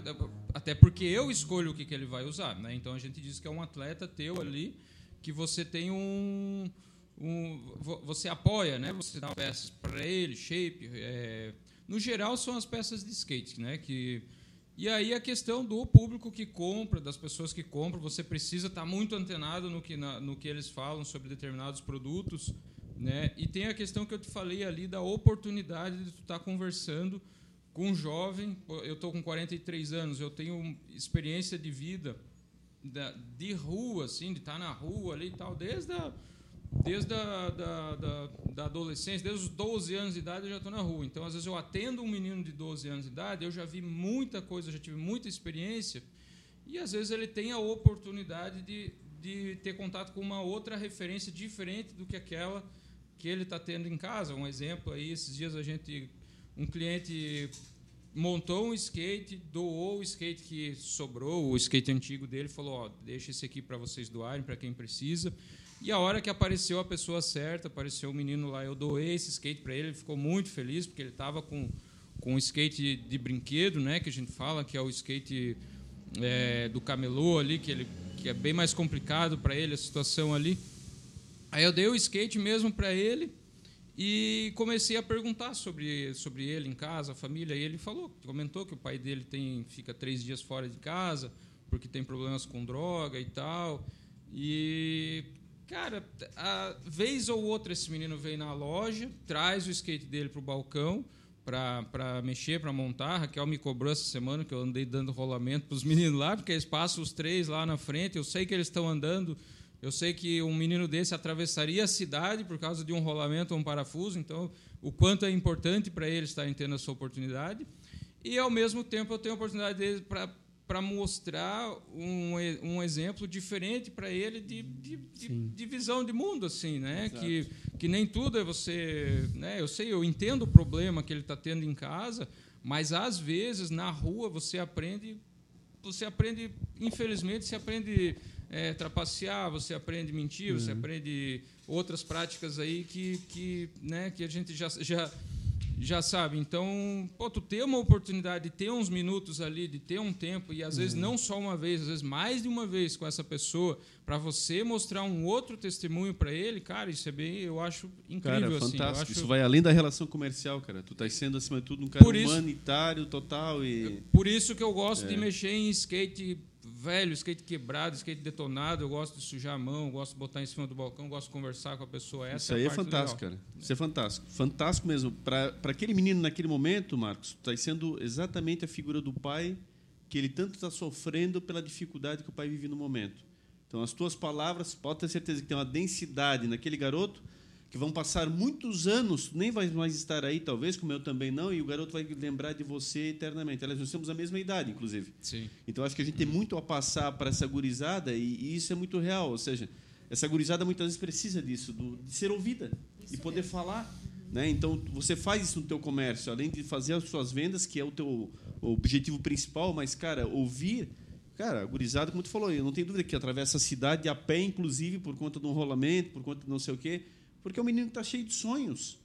Até porque eu escolho o que, que ele vai usar. Né? Então a gente diz que é um atleta teu ali que você tem um. um você apoia, né? Você dá peças para ele, shape. É, no geral são as peças de skate, né? Que e aí a questão do público que compra, das pessoas que compram, você precisa estar muito antenado no que, na, no que eles falam sobre determinados produtos. Né? E tem a questão que eu te falei ali da oportunidade de tu estar conversando com um jovem. Eu estou com 43 anos, eu tenho experiência de vida de rua, assim, de estar na rua ali e tal, desde a desde a da, da, da, adolescência, desde os 12 anos de idade, eu já estou na rua. Então, às vezes, eu atendo um menino de 12 anos de idade, eu já vi muita coisa, já tive muita experiência, e às vezes ele tem a oportunidade de, de ter contato com uma outra referência diferente do que aquela que ele está tendo em casa. Um exemplo aí, esses dias a gente, um cliente montou um skate, doou o skate que sobrou, o skate antigo dele, falou: deixa esse aqui para vocês doarem, para quem precisa. E a hora que apareceu a pessoa certa, apareceu o menino lá, eu doei esse skate para ele, ele ficou muito feliz, porque ele estava com, com um skate de brinquedo, né, que a gente fala, que é o skate é, do camelô ali, que, ele, que é bem mais complicado para ele a situação ali. Aí eu dei o skate mesmo para ele e comecei a perguntar sobre, sobre ele em casa, a família, e ele falou, comentou que o pai dele tem fica três dias fora de casa porque tem problemas com droga e tal. E Cara, a vez ou outra esse menino vem na loja, traz o skate dele pro balcão para mexer, para montar. Raquel me cobrou essa semana que eu andei dando rolamento para os meninos lá, porque eles passam os três lá na frente. Eu sei que eles estão andando. Eu sei que um menino desse atravessaria a cidade por causa de um rolamento ou um parafuso. Então, o quanto é importante para eles estarem tendo essa oportunidade. E, ao mesmo tempo, eu tenho a oportunidade para para mostrar um, um exemplo diferente para ele de, de, de, de, visão de mundo assim né? Que, que nem tudo é você né? Eu sei eu entendo o problema que ele está tendo em casa mas às vezes na rua você aprende você aprende infelizmente você aprende é, trapacear você aprende mentir uhum. você aprende outras práticas aí que que né? Que a gente já já já sabe. Então, pô, tu ter uma oportunidade de ter uns minutos ali, de ter um tempo, e às vezes uhum. não só uma vez, às vezes mais de uma vez com essa pessoa, para você mostrar um outro testemunho para ele, cara, isso é bem, eu acho incrível. Cara, fantástico. Assim, acho... Isso vai além da relação comercial, cara. Tu tá sendo, acima de tudo, um cara por humanitário isso, total. e Por isso que eu gosto é. de mexer em skate velho, skate quebrado, skate detonado, eu gosto de sujar a mão, gosto de botar em cima do balcão, gosto de conversar com a pessoa. Essa Isso aí é, é fantástico, legal. cara. Isso é fantástico. Fantástico mesmo. Para aquele menino naquele momento, Marcos, está sendo exatamente a figura do pai que ele tanto está sofrendo pela dificuldade que o pai vive no momento. Então, as tuas palavras, pode ter certeza que tem uma densidade naquele garoto que vão passar muitos anos, nem vai mais estar aí, talvez, como eu também não, e o garoto vai lembrar de você eternamente. Aliás, nós temos a mesma idade, inclusive. Sim. Então, acho que a gente tem muito a passar para essa gurizada, e, e, isso é muito real. Ou seja, essa gurizada muitas vezes precisa disso, do, de ser ouvida isso e poder falar. Né? Então, você faz isso no teu comércio, além de fazer as suas vendas, que é o teu objetivo principal, mas, cara, ouvir... Cara, gurizada, como tu falou, eu não tenho dúvida que atravessa a cidade a pé, inclusive, por conta de um rolamento, por conta de não sei o quê, porque o menino está cheio de sonhos.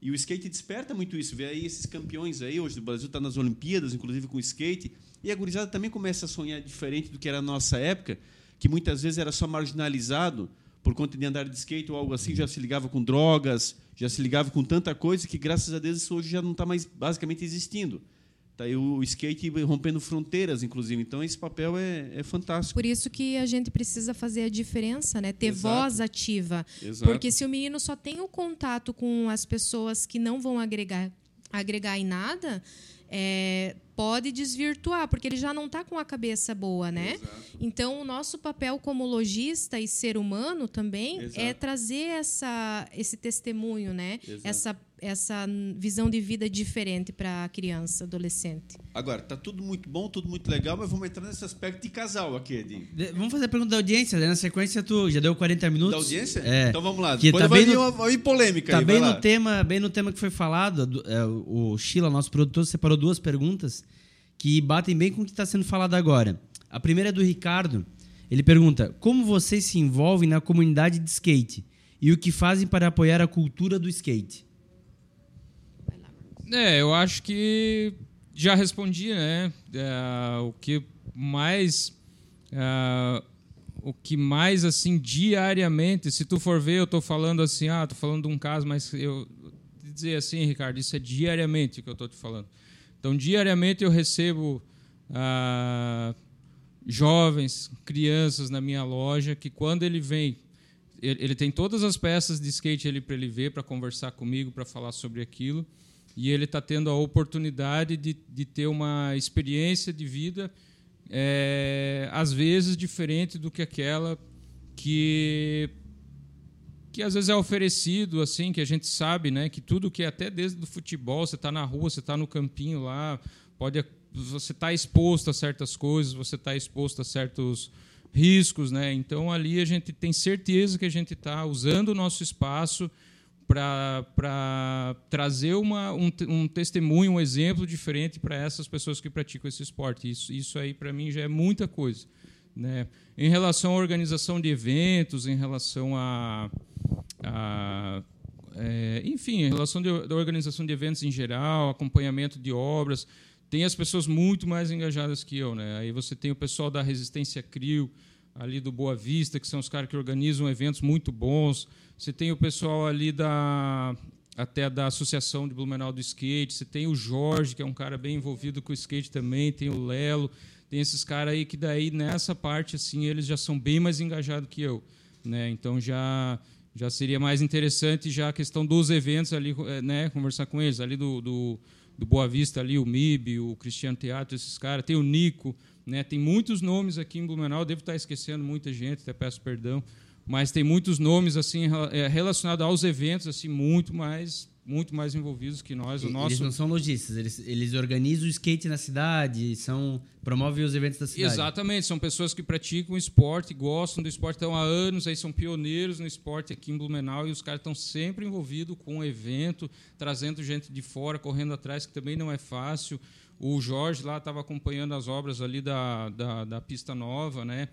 E o skate desperta muito isso. Vê aí esses campeões aí, hoje o Brasil está nas Olimpíadas, inclusive com skate. E a gurizada também começa a sonhar diferente do que era a nossa época, que muitas vezes era só marginalizado por conta de andar de skate ou algo assim, já se ligava com drogas, já se ligava com tanta coisa que, graças a Deus, isso hoje já não está mais basicamente existindo. Tá aí o skate rompendo fronteiras, inclusive. Então, esse papel é, é fantástico. Por isso que a gente precisa fazer a diferença, né? Ter Exato. voz ativa. Exato. Porque se o menino só tem o contato com as pessoas que não vão agregar, agregar em nada, é, pode desvirtuar, porque ele já não está com a cabeça boa, né? Então, o nosso papel como lojista e ser humano também Exato. é trazer essa, esse testemunho, né? Exato. Essa, essa visão de vida diferente para a criança, adolescente. Agora, tá tudo muito bom, tudo muito legal, mas vamos entrar nesse aspecto de casal aqui, Edinho. De- Vamos fazer a pergunta da audiência, né? Na sequência, tu já deu 40 minutos. Da audiência? É. Então vamos lá. Que Depois tá vai bem vir no- uma, uma polêmica Tá aí, bem vai lá. no, tema, bem no tema que foi falado. do- é, o Sheila, nosso produtor, separou duas perguntas que batem bem com o que está sendo falado agora. A primeira é do Ricardo. Ele pergunta: Como vocês se envolvem na comunidade de skate? E o que fazem para apoiar a cultura do skate? É, eu acho que já respondi, né? É, o que mais. é, o que mais, assim, diariamente, se tu for ver, eu tô falando assim, ah, tô falando de um caso, mas eu. Dizer assim, Ricardo, isso é diariamente que eu tô te falando. Então, diariamente eu recebo ah, jovens, crianças na minha loja que quando ele vem, ele, ele tem todas as peças de skate ali para ele ver, para conversar comigo, para falar sobre aquilo, e ele está tendo a oportunidade de, de ter uma experiência de vida, é, às vezes diferente do que aquela que que às vezes é oferecido assim que a gente sabe né que tudo que é até desde do futebol você está na rua você está no campinho lá pode você está exposto a certas coisas você está exposto a certos riscos né? Então ali a gente tem certeza que a gente está usando o nosso espaço para trazer uma, um, um testemunho um exemplo diferente para essas pessoas que praticam esse esporte isso isso aí para mim já é muita coisa né em relação à organização de eventos em relação a a, é, enfim, em relação da organização de eventos em geral, acompanhamento de obras, tem as pessoas muito mais engajadas que eu, né? Aí você tem o pessoal da Resistência Crio, ali do Boa Vista, que são os caras que organizam eventos muito bons. Você tem o pessoal ali da até da Associação de Blumenau do Skate. Você tem o Jorge, que é um cara bem envolvido com o skate também. Tem o Lelo. Tem esses caras aí que daí nessa parte assim eles já são bem mais engajados que eu, né? Então já já seria mais interessante já a questão dos eventos ali, eh, né? Conversar com eles ali do, do, do Boa Vista ali, o MIB, o Cristiano Teatro, esses caras. Tem o Nico, né? Tem muitos nomes aqui em Blumenau. Devo estar esquecendo muita gente, até peço perdão, mas tem muitos nomes assim eh, relacionados aos eventos assim muito mais muito mais envolvidos que nós. O Eles nosso não são lojistas, eles, eles organizam o skate na cidade, são promovem os eventos da cidade. Exatamente, são pessoas que praticam esporte, gostam do esporte, estão há anos, aí são pioneiros no esporte aqui em Blumenau e os caras estão sempre envolvidos com o evento, trazendo gente de fora, correndo atrás, que também não é fácil. O Jorge lá estava acompanhando as obras ali da, da, da pista nova, né?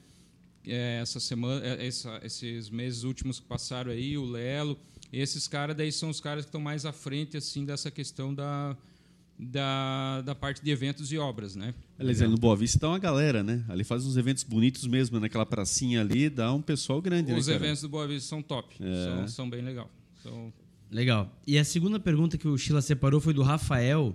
É, essa semana, é, essa- esses meses últimos que passaram aí, o Lelo, esses caras daí são os caras que estão mais à frente assim dessa questão da, da, da parte de eventos e obras, né? Aliás, ali no Boa Vista dá uma galera, né? Ali faz uns eventos bonitos mesmo, naquela pracinha ali, dá um pessoal grande, Os né, eventos do Boa Vista são top. É. São, são bem legal. São- Legal. E a segunda pergunta que o Sheila separou foi do Rafael,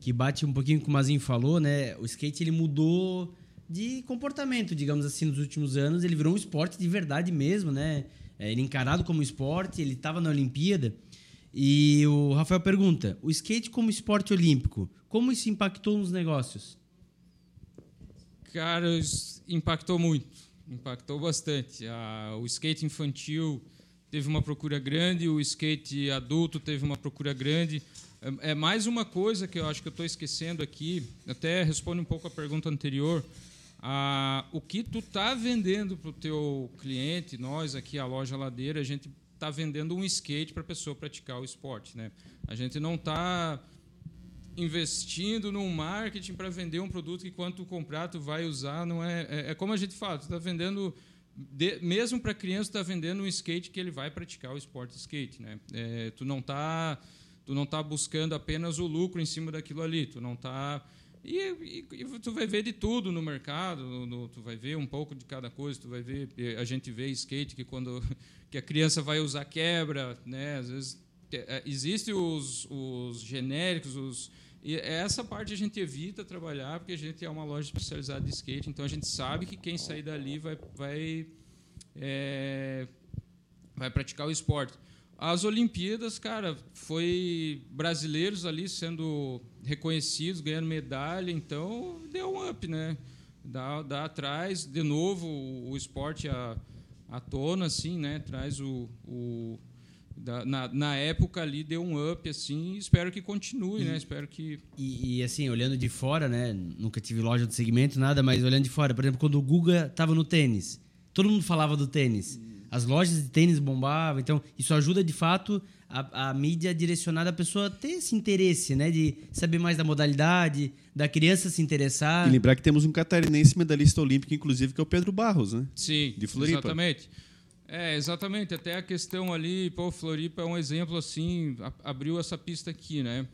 que bate um pouquinho com o Mazinho falou, né? O skate ele mudou de comportamento, digamos assim, nos últimos anos. Ele virou um esporte de verdade mesmo, né? É, ele encarado como esporte, ele estava na Olimpíada. E o Rafael pergunta: o skate como esporte olímpico, como isso impactou nos negócios? Cara, impactou muito. Impactou bastante. A- o skate infantil teve uma procura grande, o skate adulto teve uma procura grande. É, é mais uma coisa que eu acho que eu estou esquecendo aqui, até responde um pouco a pergunta anterior. Ah, o que tu tá vendendo para o teu cliente, nós aqui, a loja Ladeira, a gente está vendendo um skate para a pessoa praticar o esporte. Né? A gente não está investindo num marketing para vender um produto que quando tu comprar tu vai usar não é é, é como a gente fala tu está vendendo de- mesmo para criança está vendendo um skate que ele vai praticar o esporte skate né É, tu não tá tu não tá buscando apenas o lucro em cima daquilo ali tu não tá e, e- e tu vai ver de tudo no mercado no- tu vai ver um pouco de cada coisa tu vai ver eh, a gente vê skate que quando que a criança vai usar quebra né às vezes é, Existem os, os genéricos, os, e essa parte a gente evita trabalhar porque a gente é uma loja especializada de skate, então a gente sabe que quem sair dali vai, vai, é, vai praticar o esporte. As Olimpíadas, cara, foi brasileiros ali sendo reconhecidos, ganhando medalha, então deu um up, né? Dá, dá atrás, de novo, o, o esporte à, à tona, assim, né? Traz o, o da, na, na, época ali deu um up assim espero que continue e, né espero que e, e, assim olhando de fora né nunca tive loja de segmento nada mas olhando de fora por exemplo quando o Guga estava no tênis todo mundo falava do tênis as lojas de tênis bombavam. Então, isso ajuda de fato a, a mídia direcionada a pessoa ter esse interesse, né? De saber mais da modalidade, da criança se interessar. E lembrar que temos um catarinense medalhista olímpico, inclusive, que é o Pedro Barros, né? Sim, de Floripa. Exatamente. É, exatamente. Até a questão ali, pô, Floripa é um exemplo assim, abriu essa pista aqui, né?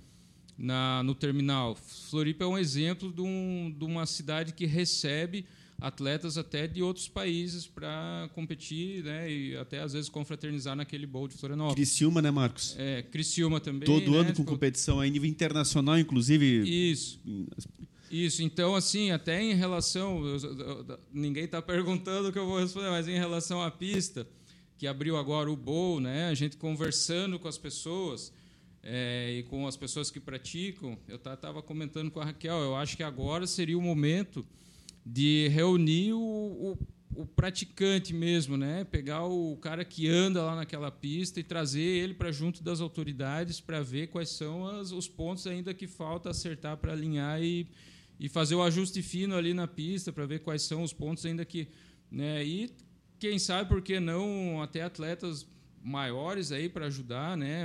Na, no terminal. Floripa é um exemplo de, um, de uma cidade que recebe atletas até de outros países para competir, né? E até às vezes confraternizar naquele bowl de Florianópolis. Criciúma, né, Marcos? É, Criciúma também. Todo né? ano com competição a nível internacional, inclusive. Isso. Isso, então, assim, até em relação. Ninguém está perguntando o que eu vou responder, mas em relação à pista, que abriu agora o bowl, né? A gente conversando com as pessoas. É, e com as pessoas que praticam, eu estava comentando com a Raquel, eu acho que agora seria o momento de reunir o, o, o, praticante mesmo, né? Pegar o cara que anda lá naquela pista e trazer ele para junto das autoridades para ver quais são as, os pontos ainda que falta acertar para alinhar e, e fazer o ajuste fino ali na pista para ver quais são os pontos ainda que, né? E quem sabe por que não até atletas maiores aí para ajudar, né?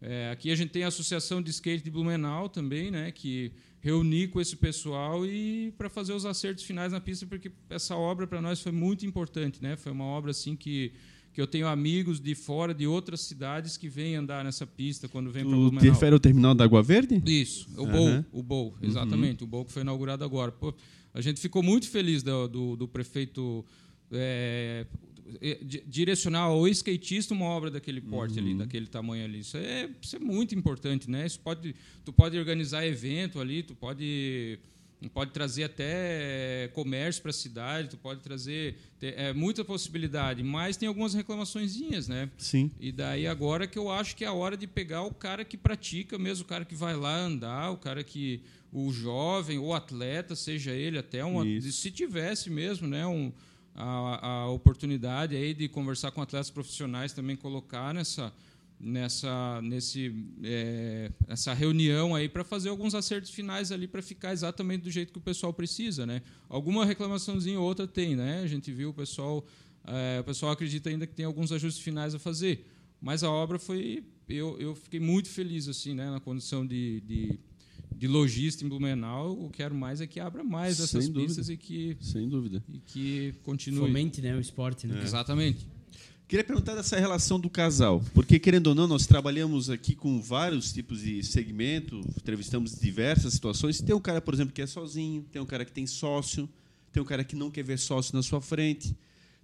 É, aqui a gente tem a Associação de Skate de Blumenau também, né? Que reunir com esse pessoal e para fazer os acertos finais na pista, porque essa obra para nós foi muito importante, né? Foi uma obra assim que que eu tenho amigos de fora de outras cidades que vêm andar nessa pista quando vem para Blumenau. Te refere ao terminal da Água Verde? Isso, o uhum. Bowl, o Bowl, exatamente, uhum. o Bowl que foi inaugurado agora. Pô, a gente ficou muito feliz do, do, do prefeito é, é, direcionar ao skatista uma obra daquele porte uhum. ali, daquele tamanho ali. Isso é, isso é muito importante, né? Isso pode, tu pode organizar evento ali, tu pode pode trazer até comércio para a cidade, tu pode trazer é, muita possibilidade, mas tem algumas reclamaçõezinhas, né? Sim. E daí agora que eu acho que é a hora de pegar o cara que pratica mesmo, o cara que vai lá andar, o cara que o jovem ou atleta, seja ele até um, se tivesse mesmo, né, um a, a oportunidade aí de conversar com atletas profissionais também colocar nessa nessa nesse é, essa reunião aí para fazer alguns acertos finais ali para ficar exatamente do jeito que o pessoal precisa né? Alguma reclamaçãozinha ou outra tem né? A gente viu o pessoal é, o pessoal acredita ainda que tem alguns ajustes finais a fazer. Mas a obra foi eu, eu fiquei muito feliz assim né na condição de, de de lojista em Blumenau, eu quero mais é que abra mais essas Sem pistas dúvida. e que Sem dúvida. e que continue. Fomente, né, o esporte, né? É. Exatamente. Queria perguntar dessa relação do casal, porque querendo ou não, nós trabalhamos aqui com vários tipos de segmento, entrevistamos diversas situações. Tem um cara, por exemplo, que é sozinho, tem um cara que tem sócio, tem um cara que não quer ver sócio na sua frente,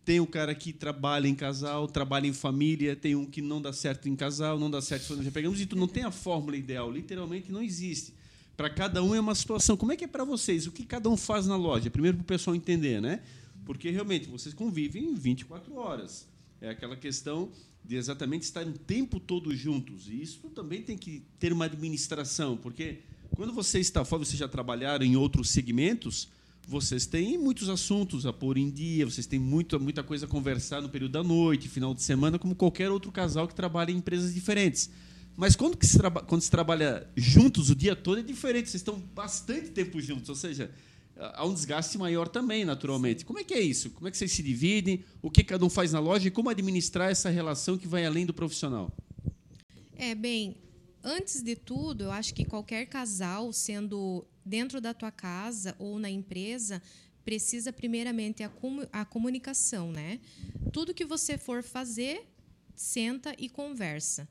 tem um cara que trabalha em casal, trabalha em família, tem um que não dá certo em casal, não dá certo já pegamos e tu não tem a fórmula ideal, literalmente não existe. Para cada um é uma situação. Como é que é para vocês? O que cada um faz na loja? Primeiro para o pessoal entender, né? Porque realmente vocês convivem 24 horas. É aquela questão de exatamente estar o tempo todo juntos. E isso também tem que ter uma administração, porque quando você está fora, vocês já trabalharam em outros segmentos, vocês têm muitos assuntos a pôr em dia, vocês têm muita, muita coisa a conversar no período da noite, final de semana, como qualquer outro casal que trabalha em empresas diferentes. Mas quando, que se quando se trabalha juntos o dia todo é diferente, vocês estão bastante tempo juntos, ou seja, há um desgaste maior também, naturalmente. Como é que é isso? Como é que vocês se dividem? O que cada um faz na loja e como administrar essa relação que vai além do profissional? É, bem, antes de tudo, eu acho que qualquer casal, sendo dentro da tua casa ou na empresa, precisa primeiramente a, a comunicação, né? Tudo que você for fazer, senta e conversa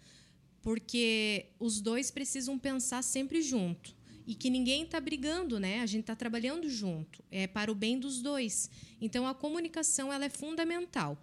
porque os dois precisam pensar sempre junto e que ninguém está brigando, né? A gente está trabalhando junto, é para o bem dos dois. Então a comunicação ela é fundamental.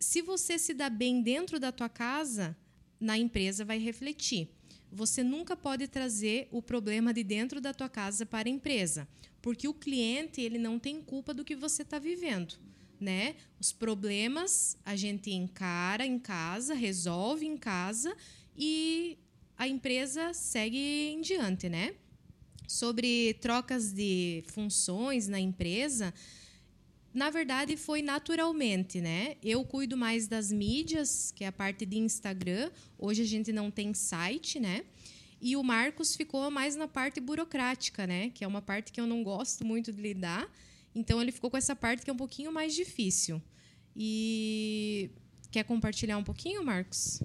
Se você se dá bem dentro da tua casa, na empresa vai refletir. Você nunca pode trazer o problema de dentro da tua casa para a empresa, porque o cliente ele não tem culpa do que você está vivendo. né? Os problemas a gente encara em casa, resolve em casa e a empresa segue em diante, né? Sobre trocas de funções na empresa, na verdade foi naturalmente, né? Eu cuido mais das mídias, que é a parte de Instagram. Hoje a gente não tem site, né? E o Marcos ficou mais na parte burocrática, né? Que é uma parte que eu não gosto muito de lidar. Então ele ficou com essa parte que é um pouquinho mais difícil. E quer compartilhar um pouquinho, Marcos?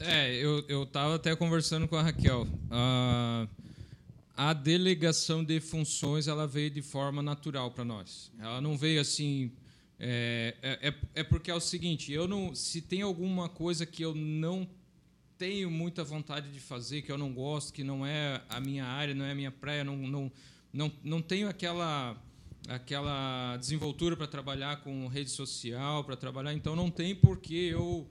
É, eu, eu tava até conversando com a Raquel. Uh, a delegação de funções ela veio de forma natural para nós. Ela não veio assim. É, é, é, é porque é o seguinte, eu não, se tem alguma coisa que eu não tenho muita vontade de fazer, que eu não gosto, que não é a minha área, não é a minha praia, não, não, não, não tenho aquela aquela desenvoltura para trabalhar com rede social, para trabalhar, então não tem por que eu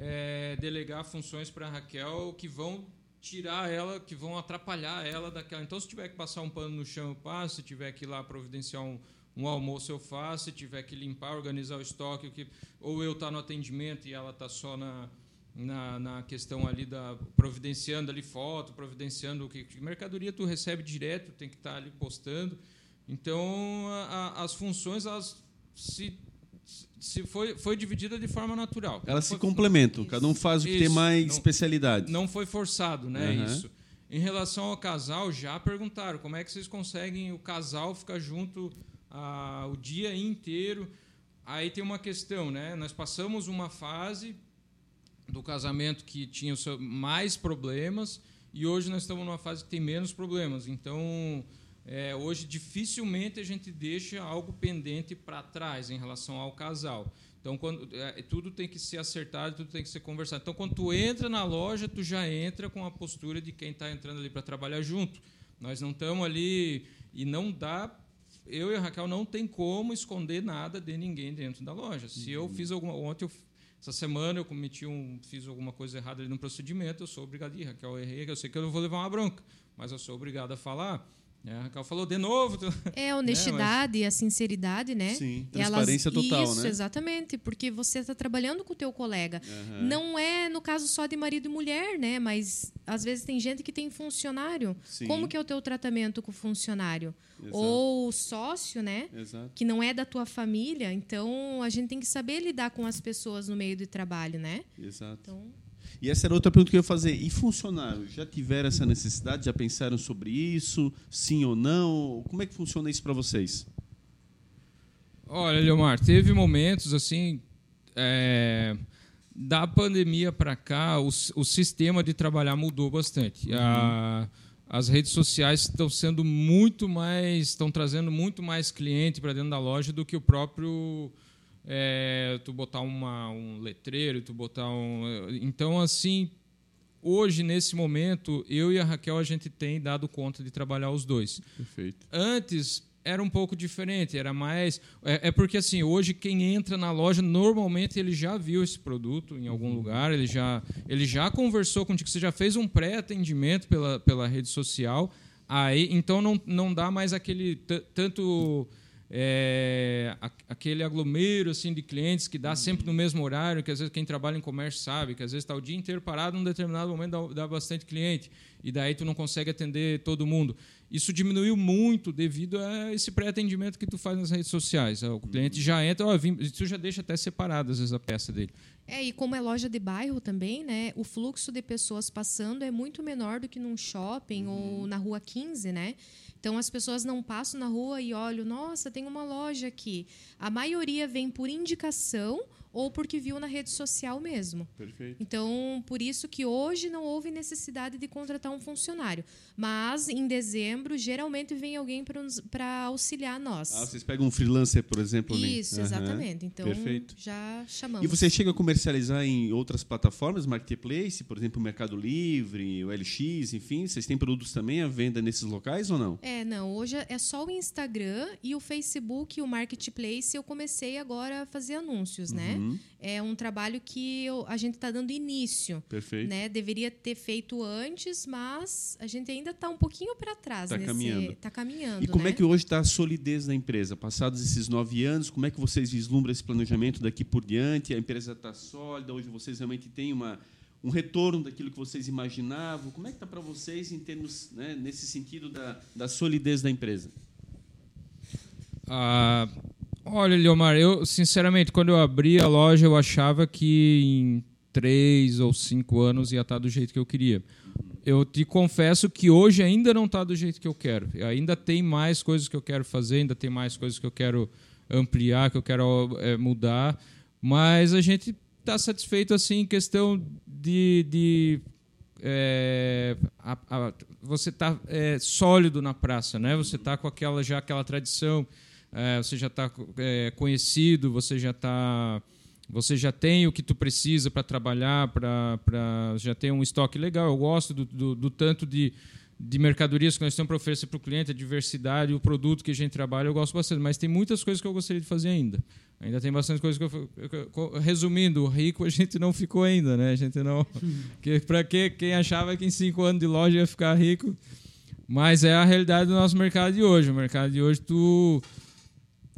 é, delegar funções para Raquel que vão tirar ela, que vão atrapalhar ela daquela. Então, se tiver que passar um pano no chão, eu passo. Se tiver que ir lá providenciar um, um almoço, eu faço. Se tiver que limpar, organizar o estoque, que, ou eu estar tá no atendimento e ela está só na, na, na, questão ali da providenciando ali foto, providenciando o que, que mercadoria tu recebe direto, tem que estar tá ali postando. Então, a, a, as funções elas se se foi, foi dividida de forma natural. Elas se complementam, cada um faz o que tem mais não, especialidade. Não foi forçado, né? Uhum. Isso. Em relação ao casal, já perguntaram como é que vocês conseguem o casal ficar junto ah, o dia inteiro. Aí tem uma questão, né? Nós passamos uma fase do casamento que tinha mais problemas e hoje nós estamos numa fase que tem menos problemas. Então, é, hoje dificilmente a gente deixa algo pendente para trás em relação ao casal. Então, quando, é, tudo tem que ser acertado, tudo tem que ser conversado. Então, quando tu entra na loja, tu já entra com a postura de quem está entrando ali para trabalhar junto. Nós não estamos ali e não dá. Eu e a Raquel não tem como esconder nada de ninguém dentro da loja. Se eu uhum. fiz alguma ontem eu, essa semana eu cometi um fiz alguma coisa errada ali no procedimento, eu sou obrigado a ir, Raquel, eu errei, eu sei que eu vou levar uma bronca, mas eu sou obrigado a falar. É, a Raquel falou de novo. É a honestidade e a sinceridade, né? Sim, transparência Elas, total, isso, né? exatamente, porque você está trabalhando com o teu colega. Uhum. Não é no caso só de marido e mulher, né? Mas às vezes tem gente que tem funcionário. Sim. Como que é o teu tratamento com o funcionário? Exato. Ou sócio, né? Exato. Que não é da tua família. Então a gente tem que saber lidar com as pessoas no meio do trabalho, né? Exato. Então, e essa era outra pergunta que eu ia fazer. E funcionários, já tiveram essa necessidade? Já pensaram sobre isso? Sim ou não? Como é que funciona isso para vocês? Olha, Leomar, teve momentos assim. É, da pandemia para cá, o, o, sistema de trabalhar mudou bastante. Uhum. A, as redes sociais estão sendo muito mais. estão trazendo muito mais cliente para dentro da loja do que o próprio é, tu botar uma, um letreiro, tu botar um. Então, assim, hoje, nesse momento, eu e a Raquel, a gente tem dado conta de trabalhar os dois. Perfeito. Antes era um pouco diferente, era mais. É, é, porque assim, hoje quem entra na loja, normalmente ele já viu esse produto em algum uhum. lugar, ele já, ele já conversou contigo, você já fez um pré-atendimento pela, pela rede social. Aí, então não, não dá mais aquele tanto é, aquele aglomero assim de clientes que dá sempre no mesmo horário, que às vezes quem trabalha em comércio sabe, que às vezes está o dia inteiro parado, num determinado momento dá, dá, bastante cliente e daí tu não consegue atender todo mundo. Isso diminuiu muito devido a esse pré-atendimento que tu faz nas redes sociais. O cliente já entra, ó, vim, tu já deixa até separado às vezes a peça dele. É, e como é loja de bairro também, né? O fluxo de pessoas passando é muito menor do que num shopping uhum. ou na rua 15, né? Então as pessoas não passam na rua e olham, nossa, tem uma loja aqui. A maioria vem por indicação ou porque viu na rede social mesmo. Perfeito. Então, por isso que hoje não houve necessidade de contratar um funcionário. Mas, em dezembro, geralmente vem alguém para auxiliar nós. Ah, vocês pegam um freelancer, por exemplo? Isso, ali. exatamente. Então, Perfeito. já chamamos. E você chega a comercializar em outras plataformas, Marketplace, por exemplo, o Mercado Livre, o LX, enfim? Vocês têm produtos também à venda nesses locais ou não? É, não. Hoje é só o Instagram e o Facebook e o Marketplace. Eu comecei agora a fazer anúncios, né? uhum. né? Né? É um trabalho que eu, a gente está dando início. Perfeito. Né? Deveria ter feito antes, mas a gente ainda está um pouquinho para trás. Está caminhando. Está caminhando. E como né? é que hoje está a solidez da empresa? Passados esses nove anos, como é que vocês vislumbram esse planejamento daqui por diante? A empresa está sólida? Hoje vocês realmente têm uma, um retorno daquilo que vocês imaginavam? Como é que está para vocês em termos, né, nesse sentido da, da solidez da empresa? Ah, olha, Leomar, eu sinceramente, quando eu abri a loja, eu achava que em três ou cinco anos ia estar do jeito que eu queria. Eu te confesso que hoje ainda não está do jeito que eu quero. Ainda tem mais coisas que eu quero fazer, ainda tem mais coisas que eu quero ampliar, que eu quero é, mudar. Mas a gente está satisfeito assim em questão de, de é, a, a, você está é, sólido na praça, né? Você está com aquela já aquela tradição é, você já está é, conhecido, você já está você já tem o que tu precisa para trabalhar, para já tem um estoque legal. Eu gosto do, do, do, tanto de, de mercadorias que nós temos para oferecer para o cliente, a diversidade, o produto que a gente trabalha, eu gosto bastante. Mas tem muitas coisas que eu gostaria de fazer ainda. Ainda tem bastante coisas que eu, resumindo, rico a gente não ficou ainda, né? A gente não. que para que quem achava que em cinco anos de loja ia ficar rico? Mas é a realidade do nosso mercado de hoje. O mercado de hoje tu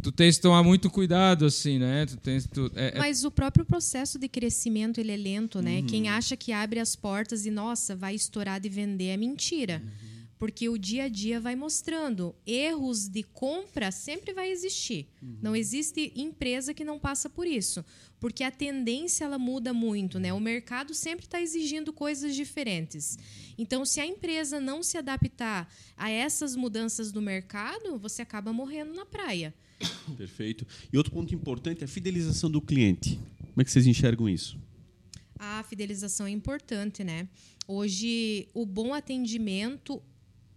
tu tens que tomar muito cuidado, assim, né? Tu tens, tu, é, é, Mas o próprio processo de crescimento ele é lento, né? Uhum. Quem acha que abre as portas e, nossa, vai estourar de vender é mentira. Uhum. Porque o dia a dia vai mostrando. Erros de compra sempre vai existir. Uhum. Não existe empresa que não passa por isso. Porque a tendência ela muda muito, né? O mercado sempre está exigindo coisas diferentes. Então, se a empresa não se adaptar a essas mudanças do mercado, você acaba morrendo na praia. Perfeito. E outro ponto importante é a fidelização do cliente. Como é que vocês enxergam isso? A fidelização é importante, né? Hoje, o bom atendimento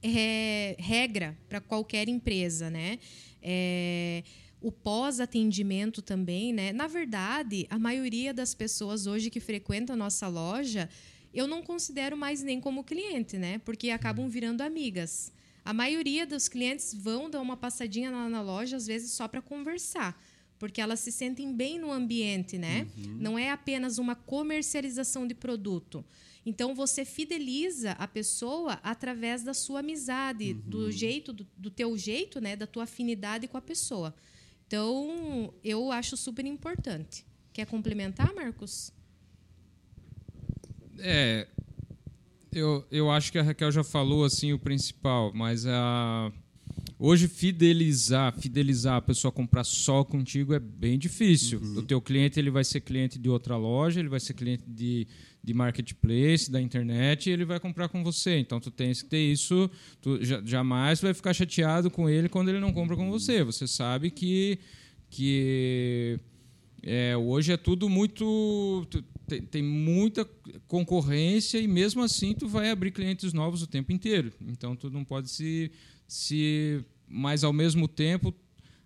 é regra para qualquer empresa, né? É, o pós-atendimento também, né? Na verdade, a maioria das pessoas hoje que frequentam a nossa loja, eu não considero mais nem como cliente, né? Porque acabam virando amigas. A maioria dos clientes vão dar uma passadinha na, na loja, às vezes só para conversar, porque elas se sentem bem no ambiente, né? Uhum. Não é apenas uma comercialização de produto. Então você fideliza a pessoa através da sua amizade, uhum. do jeito, do, do teu jeito, né? Da tua afinidade com a pessoa. Então eu acho super importante. Quer complementar, Marcos? É, eu, eu acho que a Raquel já falou assim o principal, mas a hoje fidelizar, fidelizar a pessoa a comprar só contigo é bem difícil. Uhum. O teu cliente ele vai ser cliente de outra loja, ele vai ser cliente de, de marketplace, da internet, e ele vai comprar com você. Então tu tens que ter isso, tu jamais vai ficar chateado com ele quando ele não compra com você. Você sabe que que é, hoje é tudo muito tem, tem, muita concorrência e mesmo assim tu vai abrir clientes novos o tempo inteiro. Então tu não pode se, se mas ao mesmo tempo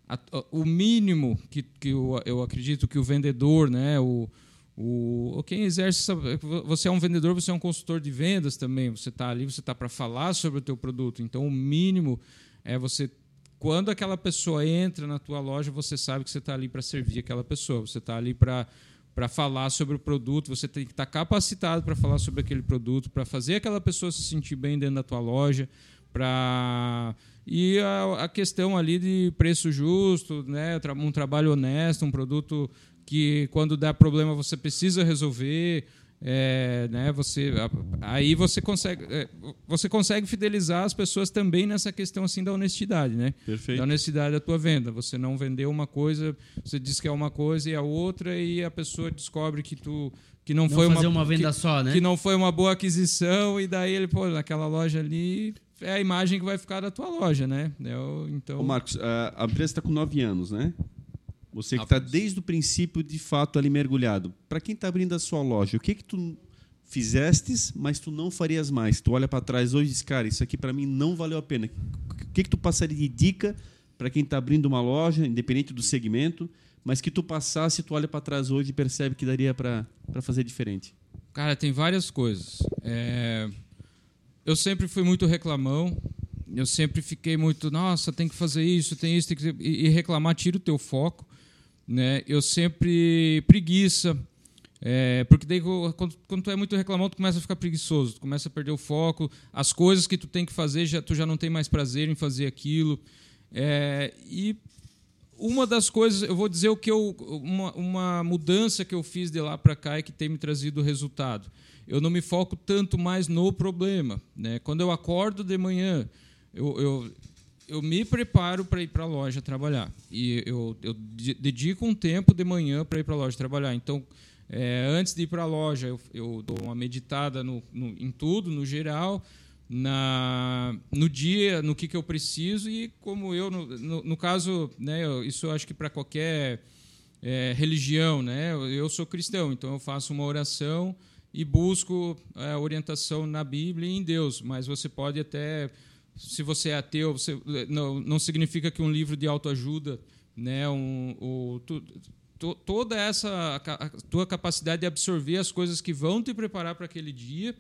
a, o mínimo que, que eu, eu acredito que o vendedor, né, o, o quem exerce você é um vendedor, você é um consultor de vendas também. Você está ali, você está para falar sobre o teu produto. Então o mínimo é você quando aquela pessoa entra na tua loja, você sabe que você está ali para servir aquela pessoa. Você está ali para para falar sobre o produto, você tem que estar tá capacitado para falar sobre aquele produto, para fazer aquela pessoa se sentir bem dentro da tua loja, para e a, a, questão ali de preço justo, né, um trabalho honesto, um produto que quando der problema você precisa resolver, é, né, você aí você consegue é, você consegue fidelizar as pessoas também nessa questão assim da honestidade né? Perfeito. da honestidade da tua venda. Você não vendeu uma coisa você diz que é uma coisa e a outra e a pessoa descobre que tu que não, não foi uma, uma venda que, só né? que não foi uma boa aquisição e daí ele pô naquela loja ali é a imagem que vai ficar da tua loja né? Eu, então Ô Marcos a empresa está com nove anos né você que está desde o princípio, de fato, ali mergulhado. Para quem está abrindo a sua loja, o que que tu fizestes, mas tu não farias mais? Tu olha para trás hoje e diz, cara, isso aqui para mim não valeu a pena. O que que tu passaria de dica para quem está abrindo uma loja, independente do segmento, mas que tu passasse, tu olha para trás hoje e percebe que daria para fazer diferente? Cara, tem várias coisas. É... Eu sempre fui muito reclamão. Eu sempre fiquei muito, nossa, tem que fazer isso, tem isso, tem que... e reclamar tira o teu foco. Né? Eu sempre preguiça, é, porque daí quando, quando, tu é muito reclamão, tu começa a ficar preguiçoso, tu começa a perder o foco, as coisas que tu tem que fazer, já, tu já não tem mais prazer em fazer aquilo. É, e uma das coisas, eu vou dizer o que eu, uma, uma mudança que eu fiz de lá para cá e que tem me trazido resultado. Eu não me foco tanto mais no problema. Né? Quando eu acordo de manhã, eu, eu, eu me preparo para ir para a loja trabalhar. E eu, eu dedico um tempo de manhã para ir para a loja trabalhar. Então, é, antes de ir para a loja, eu, eu, dou uma meditada no, no, em tudo, no geral, na, no dia, no que, que eu preciso e como eu, no, no, caso, né, isso eu acho que para qualquer é, religião, né, eu sou cristão, então eu faço uma oração e busco é, orientação na Bíblia e em Deus, mas você pode até, se você é ateu, você, não, não significa que um livro de autoajuda, né, um, tu, toda essa tua capacidade de absorver as coisas que vão te preparar para aquele dia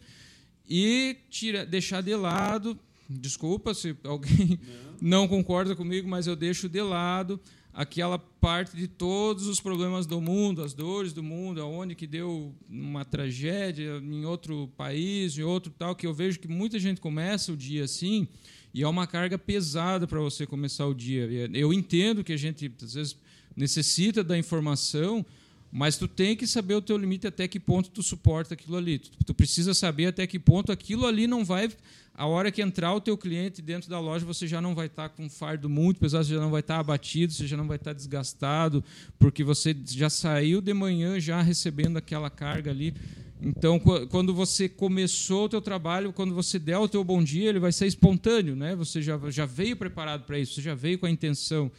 e tira, deixar de lado. Desculpa se alguém não. não concorda comigo, mas eu deixo de lado aquela parte de todos os problemas do mundo, as dores do mundo, aonde que deu uma tragédia em outro país, em outro tal, que eu vejo que muita gente começa o dia assim, e é uma carga pesada para você começar o dia. Eu entendo que a gente às vezes necessita da informação, mas tu tem que saber o teu limite até que ponto tu suporta aquilo ali. Tu, tu, precisa saber até que ponto aquilo ali não vai a hora que entrar o teu cliente dentro da loja, você já não vai estar com um fardo muito pesado, você já não vai estar abatido, você já não vai estar desgastado, porque você já saiu de manhã já recebendo aquela carga ali. Então, quando você começou o teu trabalho, quando você der o teu bom dia, ele vai ser espontâneo, né? Você já, já veio preparado para isso, você já veio com a intenção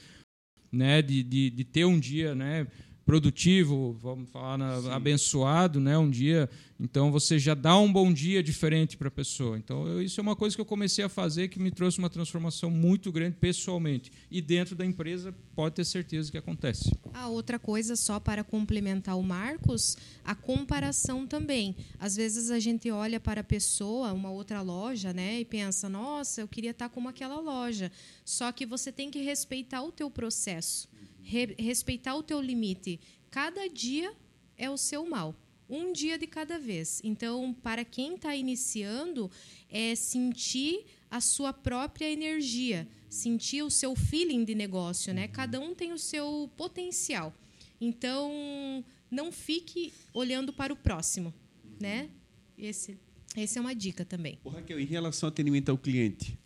né, de, de, de ter um dia né, produtivo, vamos falar na, abençoado, né, um dia. Então você já dá um bom dia diferente para a pessoa. Então eu, isso é uma coisa que eu comecei a fazer que me trouxe uma transformação muito grande pessoalmente e dentro da empresa pode ter certeza que acontece. A outra coisa só para complementar o Marcos, a comparação também. Às vezes a gente olha para a pessoa, uma outra loja, né, e pensa: nossa, eu queria estar como aquela loja. Só que você tem que respeitar o teu processo re, respeitar o teu limite. Cada dia é o seu mal, um dia de cada vez. Então, para quem está iniciando, é sentir a sua própria energia, sentir o seu feeling de negócio, né? Cada um tem o seu potencial. Então, não fique olhando para o próximo, né? Esse, essa é uma dica também. Ô, Raquel, em relação ao atendimento ao cliente,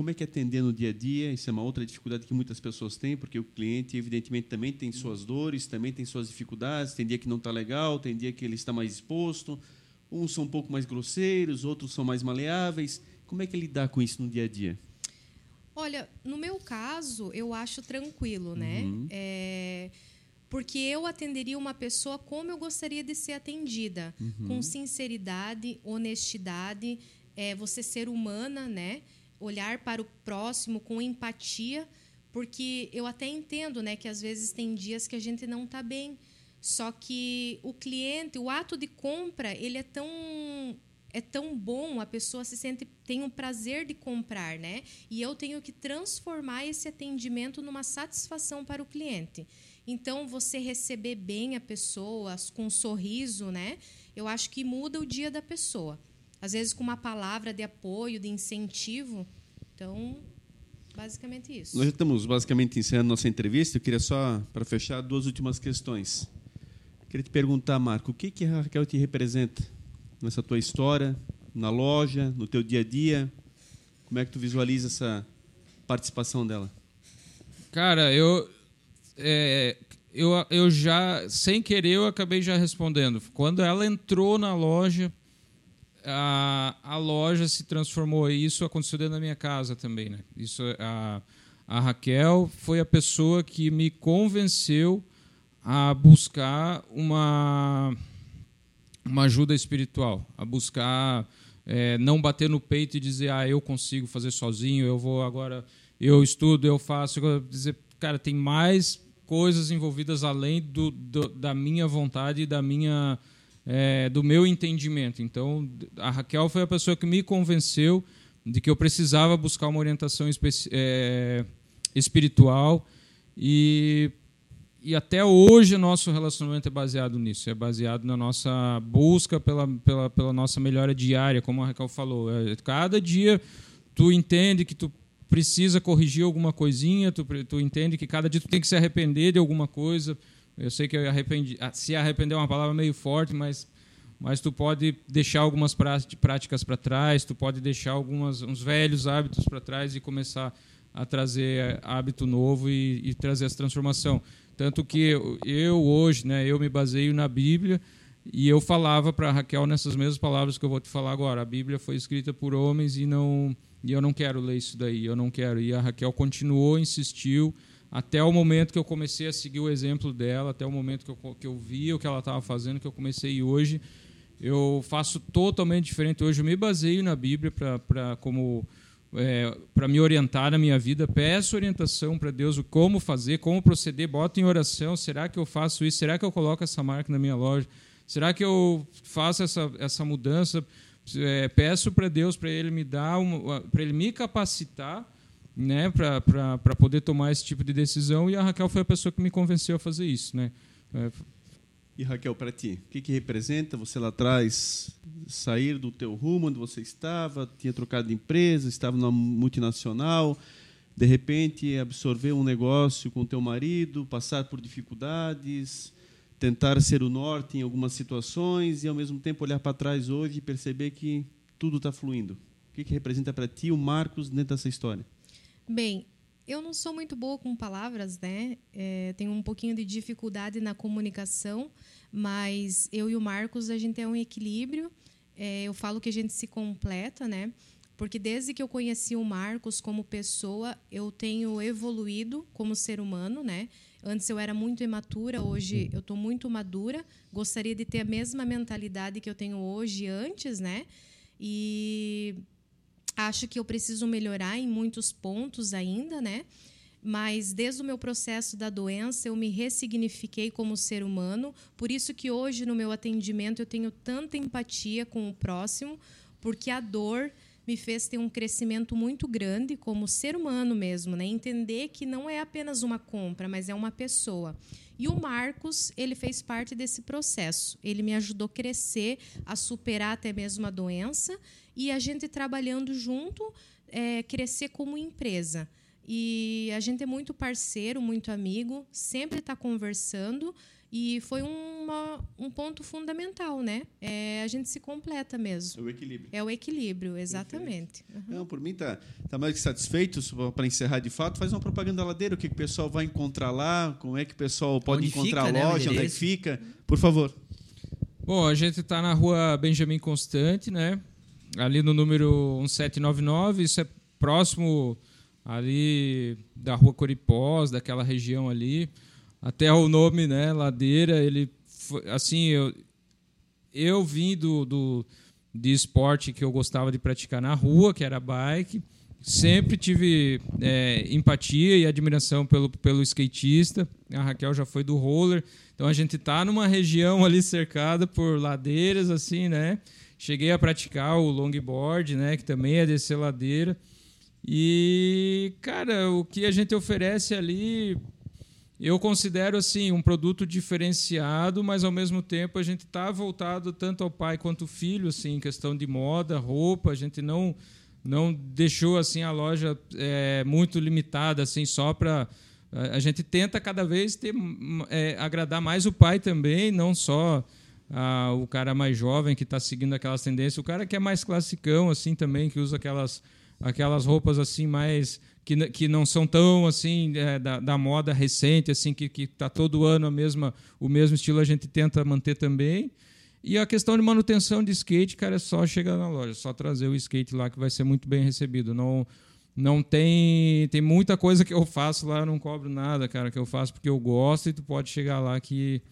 como é que é atender no dia a dia? Isso é uma outra dificuldade que muitas pessoas têm, porque o cliente, evidentemente, também tem suas dores, também tem suas dificuldades. Tem dia que não está legal, tem dia que ele está mais exposto. Uns são um pouco mais grosseiros, outros são mais maleáveis. Como é que é lidar com isso no dia a dia? Olha, no meu caso, eu acho tranquilo, né? Uhum. É, porque eu atenderia uma pessoa como eu gostaria de ser atendida, uhum. com sinceridade, honestidade, é, você ser humana, né? Olhar para o próximo com empatia, porque eu até entendo, né, que às vezes tem dias que a gente não está bem. Só que o cliente, o ato de compra, ele é tão é tão bom, a pessoa se sente tem um prazer de comprar, né? E eu tenho que transformar esse atendimento numa satisfação para o cliente. Então, você receber bem a pessoa com um sorriso, né? Eu acho que muda o dia da pessoa às vezes com uma palavra de apoio, de incentivo. Então, basicamente isso. Nós já estamos basicamente encerrando nossa entrevista. Eu queria só, para fechar, duas últimas questões. Eu queria te perguntar, Marco, o que, que a Raquel te representa nessa tua história, na loja, no teu dia a dia? Como é que tu visualiza essa participação dela? Cara, eu, é, eu, eu já, sem querer, eu acabei já respondendo. Quando ela entrou na loja, a, a loja se transformou. Isso aconteceu dentro da minha casa também. Né? Isso, a, a Raquel foi a pessoa que me convenceu a buscar uma, uma ajuda espiritual, a buscar é, não bater no peito e dizer, ah, eu consigo fazer sozinho, eu vou agora, eu estudo, eu faço. Dizer, cara, tem mais coisas envolvidas além do, do da minha vontade e da minha é, do meu entendimento. Então, a Raquel foi a pessoa que me convenceu de que eu precisava buscar uma orientação é, espiritual e e até hoje nosso relacionamento é baseado nisso, é baseado na nossa busca pela, pela, pela nossa melhora diária, como a Raquel falou. É, cada dia tu entende que tu precisa corrigir alguma coisinha, tu, tu entende que cada dia tu tem que se arrepender de alguma coisa. Eu sei que arrependi, ah, se arrepender é uma palavra meio forte, mas mas tu pode deixar algumas práticas para trás, tu pode deixar algumas uns velhos hábitos para trás e começar a trazer hábito novo e, e trazer essa transformação. Tanto que eu hoje, né, eu me baseio na Bíblia e eu falava para Raquel nessas mesmas palavras que eu vou te falar agora. A Bíblia foi escrita por homens e não e eu não quero ler isso daí, eu não quero. E a Raquel continuou, insistiu até o momento que eu comecei a seguir o exemplo dela, até o momento que eu, que eu vi o que ela estava fazendo, que eu comecei e hoje eu faço totalmente diferente. Hoje eu me baseio na Bíblia para como é, para me orientar na minha vida, peço orientação para Deus o como fazer, como proceder, boto em oração, será que eu faço isso? Será que eu coloco essa marca na minha loja? Será que eu faço essa, essa mudança? É, peço para Deus para ele me dar para ele me capacitar né para poder tomar esse tipo de decisão e a Raquel foi a pessoa que me convenceu a fazer isso né é, e Raquel, para ti, o que, que representa você lá atrás sair do teu rumo onde você estava, tinha trocado de empresa, estava numa multinacional, de repente absorver um negócio com teu marido, passar por dificuldades, tentar ser o norte em algumas situações e ao mesmo tempo olhar para trás hoje e perceber que tudo está fluindo. O que, que representa para ti o Marcos dentro dessa história? Bem, eu não sou muito boa com palavras, né? É, tenho um pouquinho de dificuldade na comunicação, mas eu e o Marcos a gente é um equilíbrio. É, eu falo que a gente se completa, né? Porque desde que eu conheci o Marcos como pessoa, eu tenho evoluído como ser humano, né? Antes eu era muito imatura, hoje eu estou muito madura. Gostaria de ter a mesma mentalidade que eu tenho hoje antes, né? E Acho que eu preciso melhorar em muitos pontos ainda, né? Mas desde o meu processo da doença eu me ressignifiquei como ser humano, por isso que hoje no meu atendimento eu tenho tanta empatia com o próximo, porque a dor me fez ter um crescimento muito grande como ser humano mesmo, né? Entender que não é apenas uma compra, mas é uma pessoa. E o Marcos, ele fez parte desse processo. Ele me ajudou a crescer, a superar até mesmo a doença e a gente trabalhando junto, é, crescer como empresa. E a gente é muito parceiro, muito amigo, sempre está conversando e foi uma, um ponto fundamental, né? É, a gente se completa mesmo. É o equilíbrio. É o equilíbrio, exatamente. Uhum. Não, por mim tá, tá mais que satisfeito. Para encerrar de fato, faz uma propaganda ladeira. O que, que o pessoal vai encontrar lá? Como é que o pessoal pode onde encontrar fica, a né, loja? Né? Onde é que fica? Por favor. Bom, a gente está na rua Benjamin Constante, né? Ali no número 1799. Isso é próximo ali da rua Coripós, daquela região ali até o nome, né, ladeira, ele assim, eu eu vim do, do de esporte que eu gostava de praticar na rua, que era bike. Sempre tive é, empatia e admiração pelo, pelo skatista. A Raquel já foi do roller. Então a gente tá numa região ali cercada por ladeiras, assim, né? Cheguei a praticar o longboard, né? Que também é descer ladeira. E, cara, o que a gente oferece ali eu considero assim um produto diferenciado, mas ao mesmo tempo a gente está voltado tanto ao pai quanto ao filho, assim, em questão de moda, roupa. A gente não não deixou assim a loja é, muito limitada, assim, só para a gente tenta cada vez ter é, agradar mais o pai também, não só ah, o cara mais jovem que está seguindo aquelas tendências, o cara que é mais classicão assim também, que usa aquelas aquelas roupas assim mais que, que não são tão assim é, da, da, moda recente, assim que que está todo ano a mesma o mesmo estilo a gente tenta manter também. E a questão de manutenção de skate, cara, é só chegar na loja, só trazer o skate lá que vai ser muito bem recebido. Não não tem tem muita coisa que eu faço lá, eu não cobro nada, cara, que eu faço porque eu gosto e tu pode chegar lá que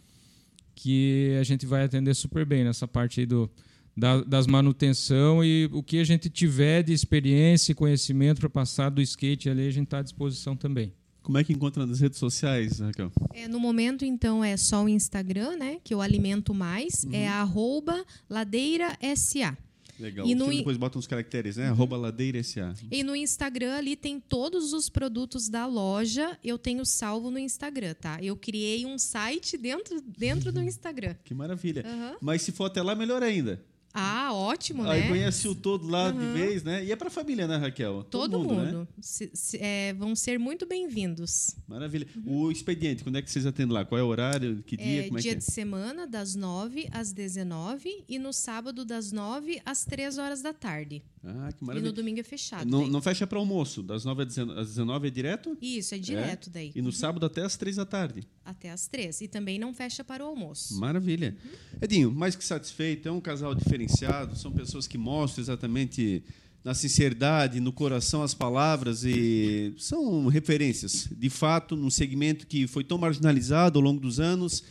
que a gente vai atender super bem nessa parte aí do da, das manutenção e o que a gente tiver de experiência e conhecimento para passar do skate ali, a gente está à disposição também. Como é que encontra nas redes sociais, Raquel? É, no momento, então, é só o Instagram, né? Que eu alimento mais. Uhum. É arroba ladeira SA. Legal. E no depois bota uns caracteres, né? Arroba Ladeira SA. E no Instagram ali tem todos os produtos da loja. Eu tenho salvo no Instagram, tá? Eu criei um site dentro, dentro do Instagram. Que maravilha. Aham. Mas se for até lá, melhor ainda. Ah, ótimo, Aí né? conhece o todo lá de vez, né? E é pra família, né, Raquel? Todo mundo. né? Se- se- é, vão ser muito bem-vindos. Maravilha. O expediente, quando é que vocês atendem lá? Qual é o horário? Que dia? É, Como é dia que é? de semana, das 9 às 19 e no sábado, das 9 às 3 horas da tarde. Ah, que E maravilha. no domingo é fechado. Não, não fecha para almoço. Das 9 às 19 às 19 é direto? Isso, é direto daí. E no sábado até às 3 da tarde. Até às 3. E também não fecha para o almoço. Maravilha. Edinho, mais que satisfeito, é um casal diferenciado, são pessoas que mostram exatamente na sinceridade, no coração as palavras e são referências, de fato, num segmento que foi tão marginalizado ao longo dos anos,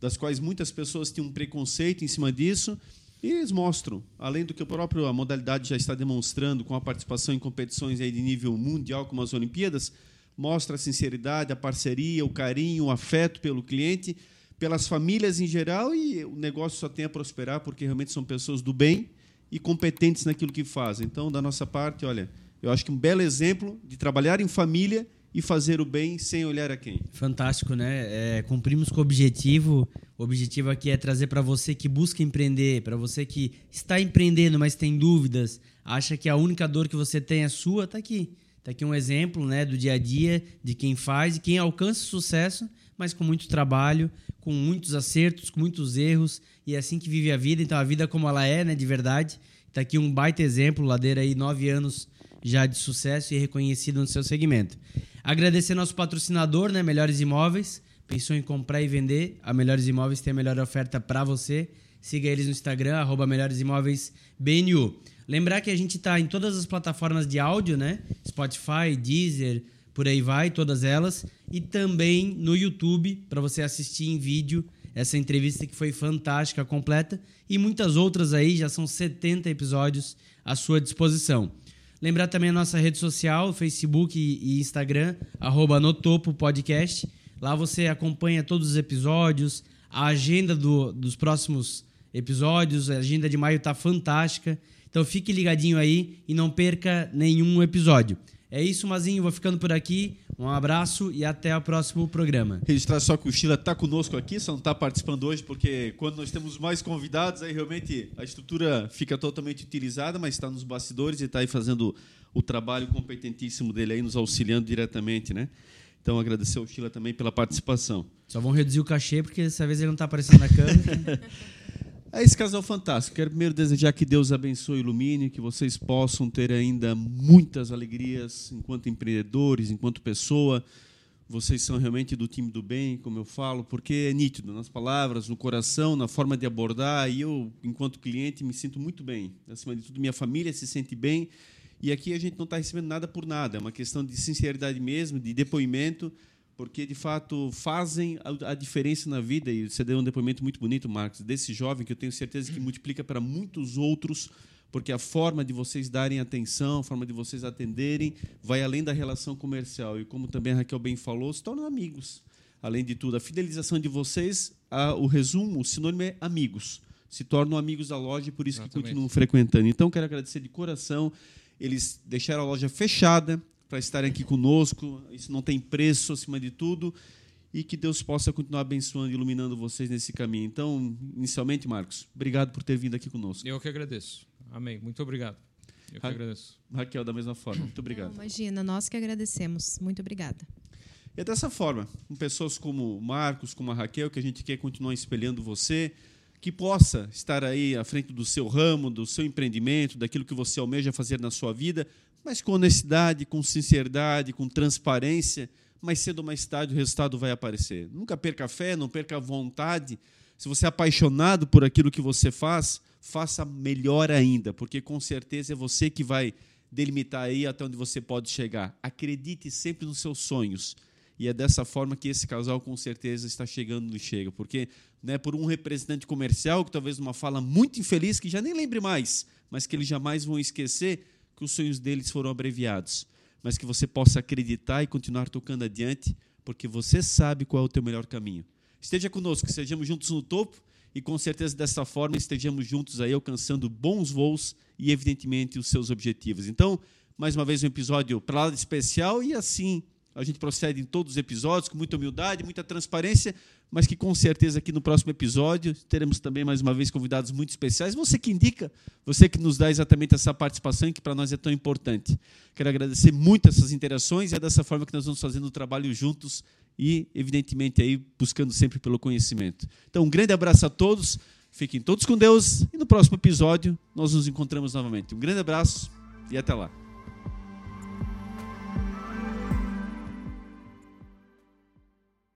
das quais muitas pessoas tinham um preconceito em cima disso, e eles mostram, além do que a própria modalidade já está demonstrando com a participação em competições de nível mundial como as Olimpíadas, mostra a sinceridade, a parceria, o carinho, o afeto pelo cliente, pelas famílias em geral e o negócio só tem a prosperar porque realmente são pessoas do bem e competentes naquilo que fazem. Então, da nossa parte, olha, eu acho que um belo exemplo de trabalhar em família e fazer o bem sem olhar a quem. Fantástico, né? É, cumprimos com o objetivo. O objetivo aqui é trazer para você que busca empreender, para você que está empreendendo, mas tem dúvidas, acha que a única dor que você tem é sua, tá aqui. Tá aqui um exemplo, né, do dia a dia de quem faz e quem alcança sucesso, mas com muito trabalho, com muitos acertos, com muitos erros e é assim que vive a vida. Então a vida como ela é, né, de verdade. Tá aqui um baita exemplo, Ladeira aí nove anos já de sucesso e reconhecido no seu segmento. Agradecer nosso patrocinador, né, Melhores Imóveis. Pensou em comprar e vender? A Melhores Imóveis tem a melhor oferta para você. Siga eles no Instagram, arroba Melhores Imóveis BNU. Lembrar que a gente está em todas as plataformas de áudio, né? Spotify, Deezer, por aí vai, todas elas. E também no YouTube, para você assistir em vídeo essa entrevista que foi fantástica, completa. E muitas outras aí, já são 70 episódios à sua disposição. Lembrar também a nossa rede social, Facebook e Instagram, arroba no topo podcast. Lá você acompanha todos os episódios, a agenda do- dos próximos episódios, a agenda de maio tá fantástica. Então fique ligadinho aí e não perca nenhum episódio. É isso, Mazinho, vou ficando por aqui. Um abraço e até o próximo programa. Registrar só que o Sheila está conosco aqui, só não está participando hoje, porque quando nós temos mais convidados, aí realmente a estrutura fica totalmente utilizada, mas está nos bastidores e está aí fazendo o trabalho competentíssimo dele aí, nos auxiliando diretamente, né? Então, agradecer ao Sheila também pela participação. Só vão reduzir o cachê porque dessa vez ele não tá aparecendo na câmera. É esse casal fantástico. Quero primeiro desejar que Deus abençoe e ilumine, que vocês possam ter ainda muitas alegrias enquanto empreendedores, enquanto pessoa. Vocês são realmente do time do bem, como eu falo, porque é nítido nas palavras, no coração, na forma de abordar. E eu, enquanto cliente, me sinto muito bem. Acima de tudo, minha família se sente bem. E aqui a gente não está recebendo nada por nada. É uma questão de sinceridade mesmo, de depoimento porque de fato fazem a, a diferença na vida. E você deu um depoimento muito bonito, Marcos, desse jovem que eu tenho certeza que multiplica para muitos outros, porque a forma de vocês darem atenção, a forma de vocês atenderem, vai além da relação comercial. E como também a Raquel bem falou, se tornam amigos. Além de tudo, a fidelização de vocês, a- o resumo, o sinônimo é amigos. Se tornam amigos da loja e por isso que Exatamente. continuam frequentando. Então, quero agradecer de coração. Eles deixaram a loja fechada para estarem aqui conosco. Isso não tem preço acima de tudo. E que Deus possa continuar abençoando e iluminando vocês nesse caminho. Então, inicialmente, Marcos, obrigado por ter vindo aqui conosco. Eu que agradeço. Amém. Muito obrigado. Eu que Ra- agradeço. Raquel, da mesma forma. Muito Não, obrigado. imagina, nós que agradecemos. Muito obrigada. E é dessa forma, com pessoas como o Marcos, como a Raquel, que a gente quer continuar espelhando você, que possa estar aí à frente do seu ramo, do seu empreendimento, daquilo que você almeja fazer na sua vida, mas com honestidade, com sinceridade, com transparência, mais cedo ou mais tarde o resultado vai aparecer. Nunca perca a fé, não perca a vontade. Se você é apaixonado por aquilo que você faz, faça melhor ainda, porque com certeza é você que vai delimitar aí até onde você pode chegar. Acredite sempre nos seus sonhos. E é dessa forma que esse casal com certeza está chegando onde chega, porque né, por um representante comercial que talvez numa fala muito infeliz que já nem lembre mais, mas que eles jamais vão esquecer que os sonhos deles foram abreviados, mas que você possa acreditar e continuar tocando adiante, porque você sabe qual é o teu melhor caminho. Esteja conosco, que sejamos juntos no topo e com certeza dessa forma estejamos juntos aí alcançando bons voos e evidentemente os seus objetivos. Então, mais uma vez um episódio para lá especial e assim a gente procede em todos os episódios com muita humildade, muita transparência, mas que com certeza aqui no próximo episódio teremos também mais uma vez convidados muito especiais. Você que indica, você que nos dá exatamente essa participação que para nós é tão importante. Quero agradecer muito essas interações e é dessa forma que nós vamos fazendo o trabalho juntos e, evidentemente, aí buscando sempre pelo conhecimento. Então, um grande abraço a todos, fiquem todos com Deus e no próximo episódio nós nos encontramos novamente. Um grande abraço e até lá.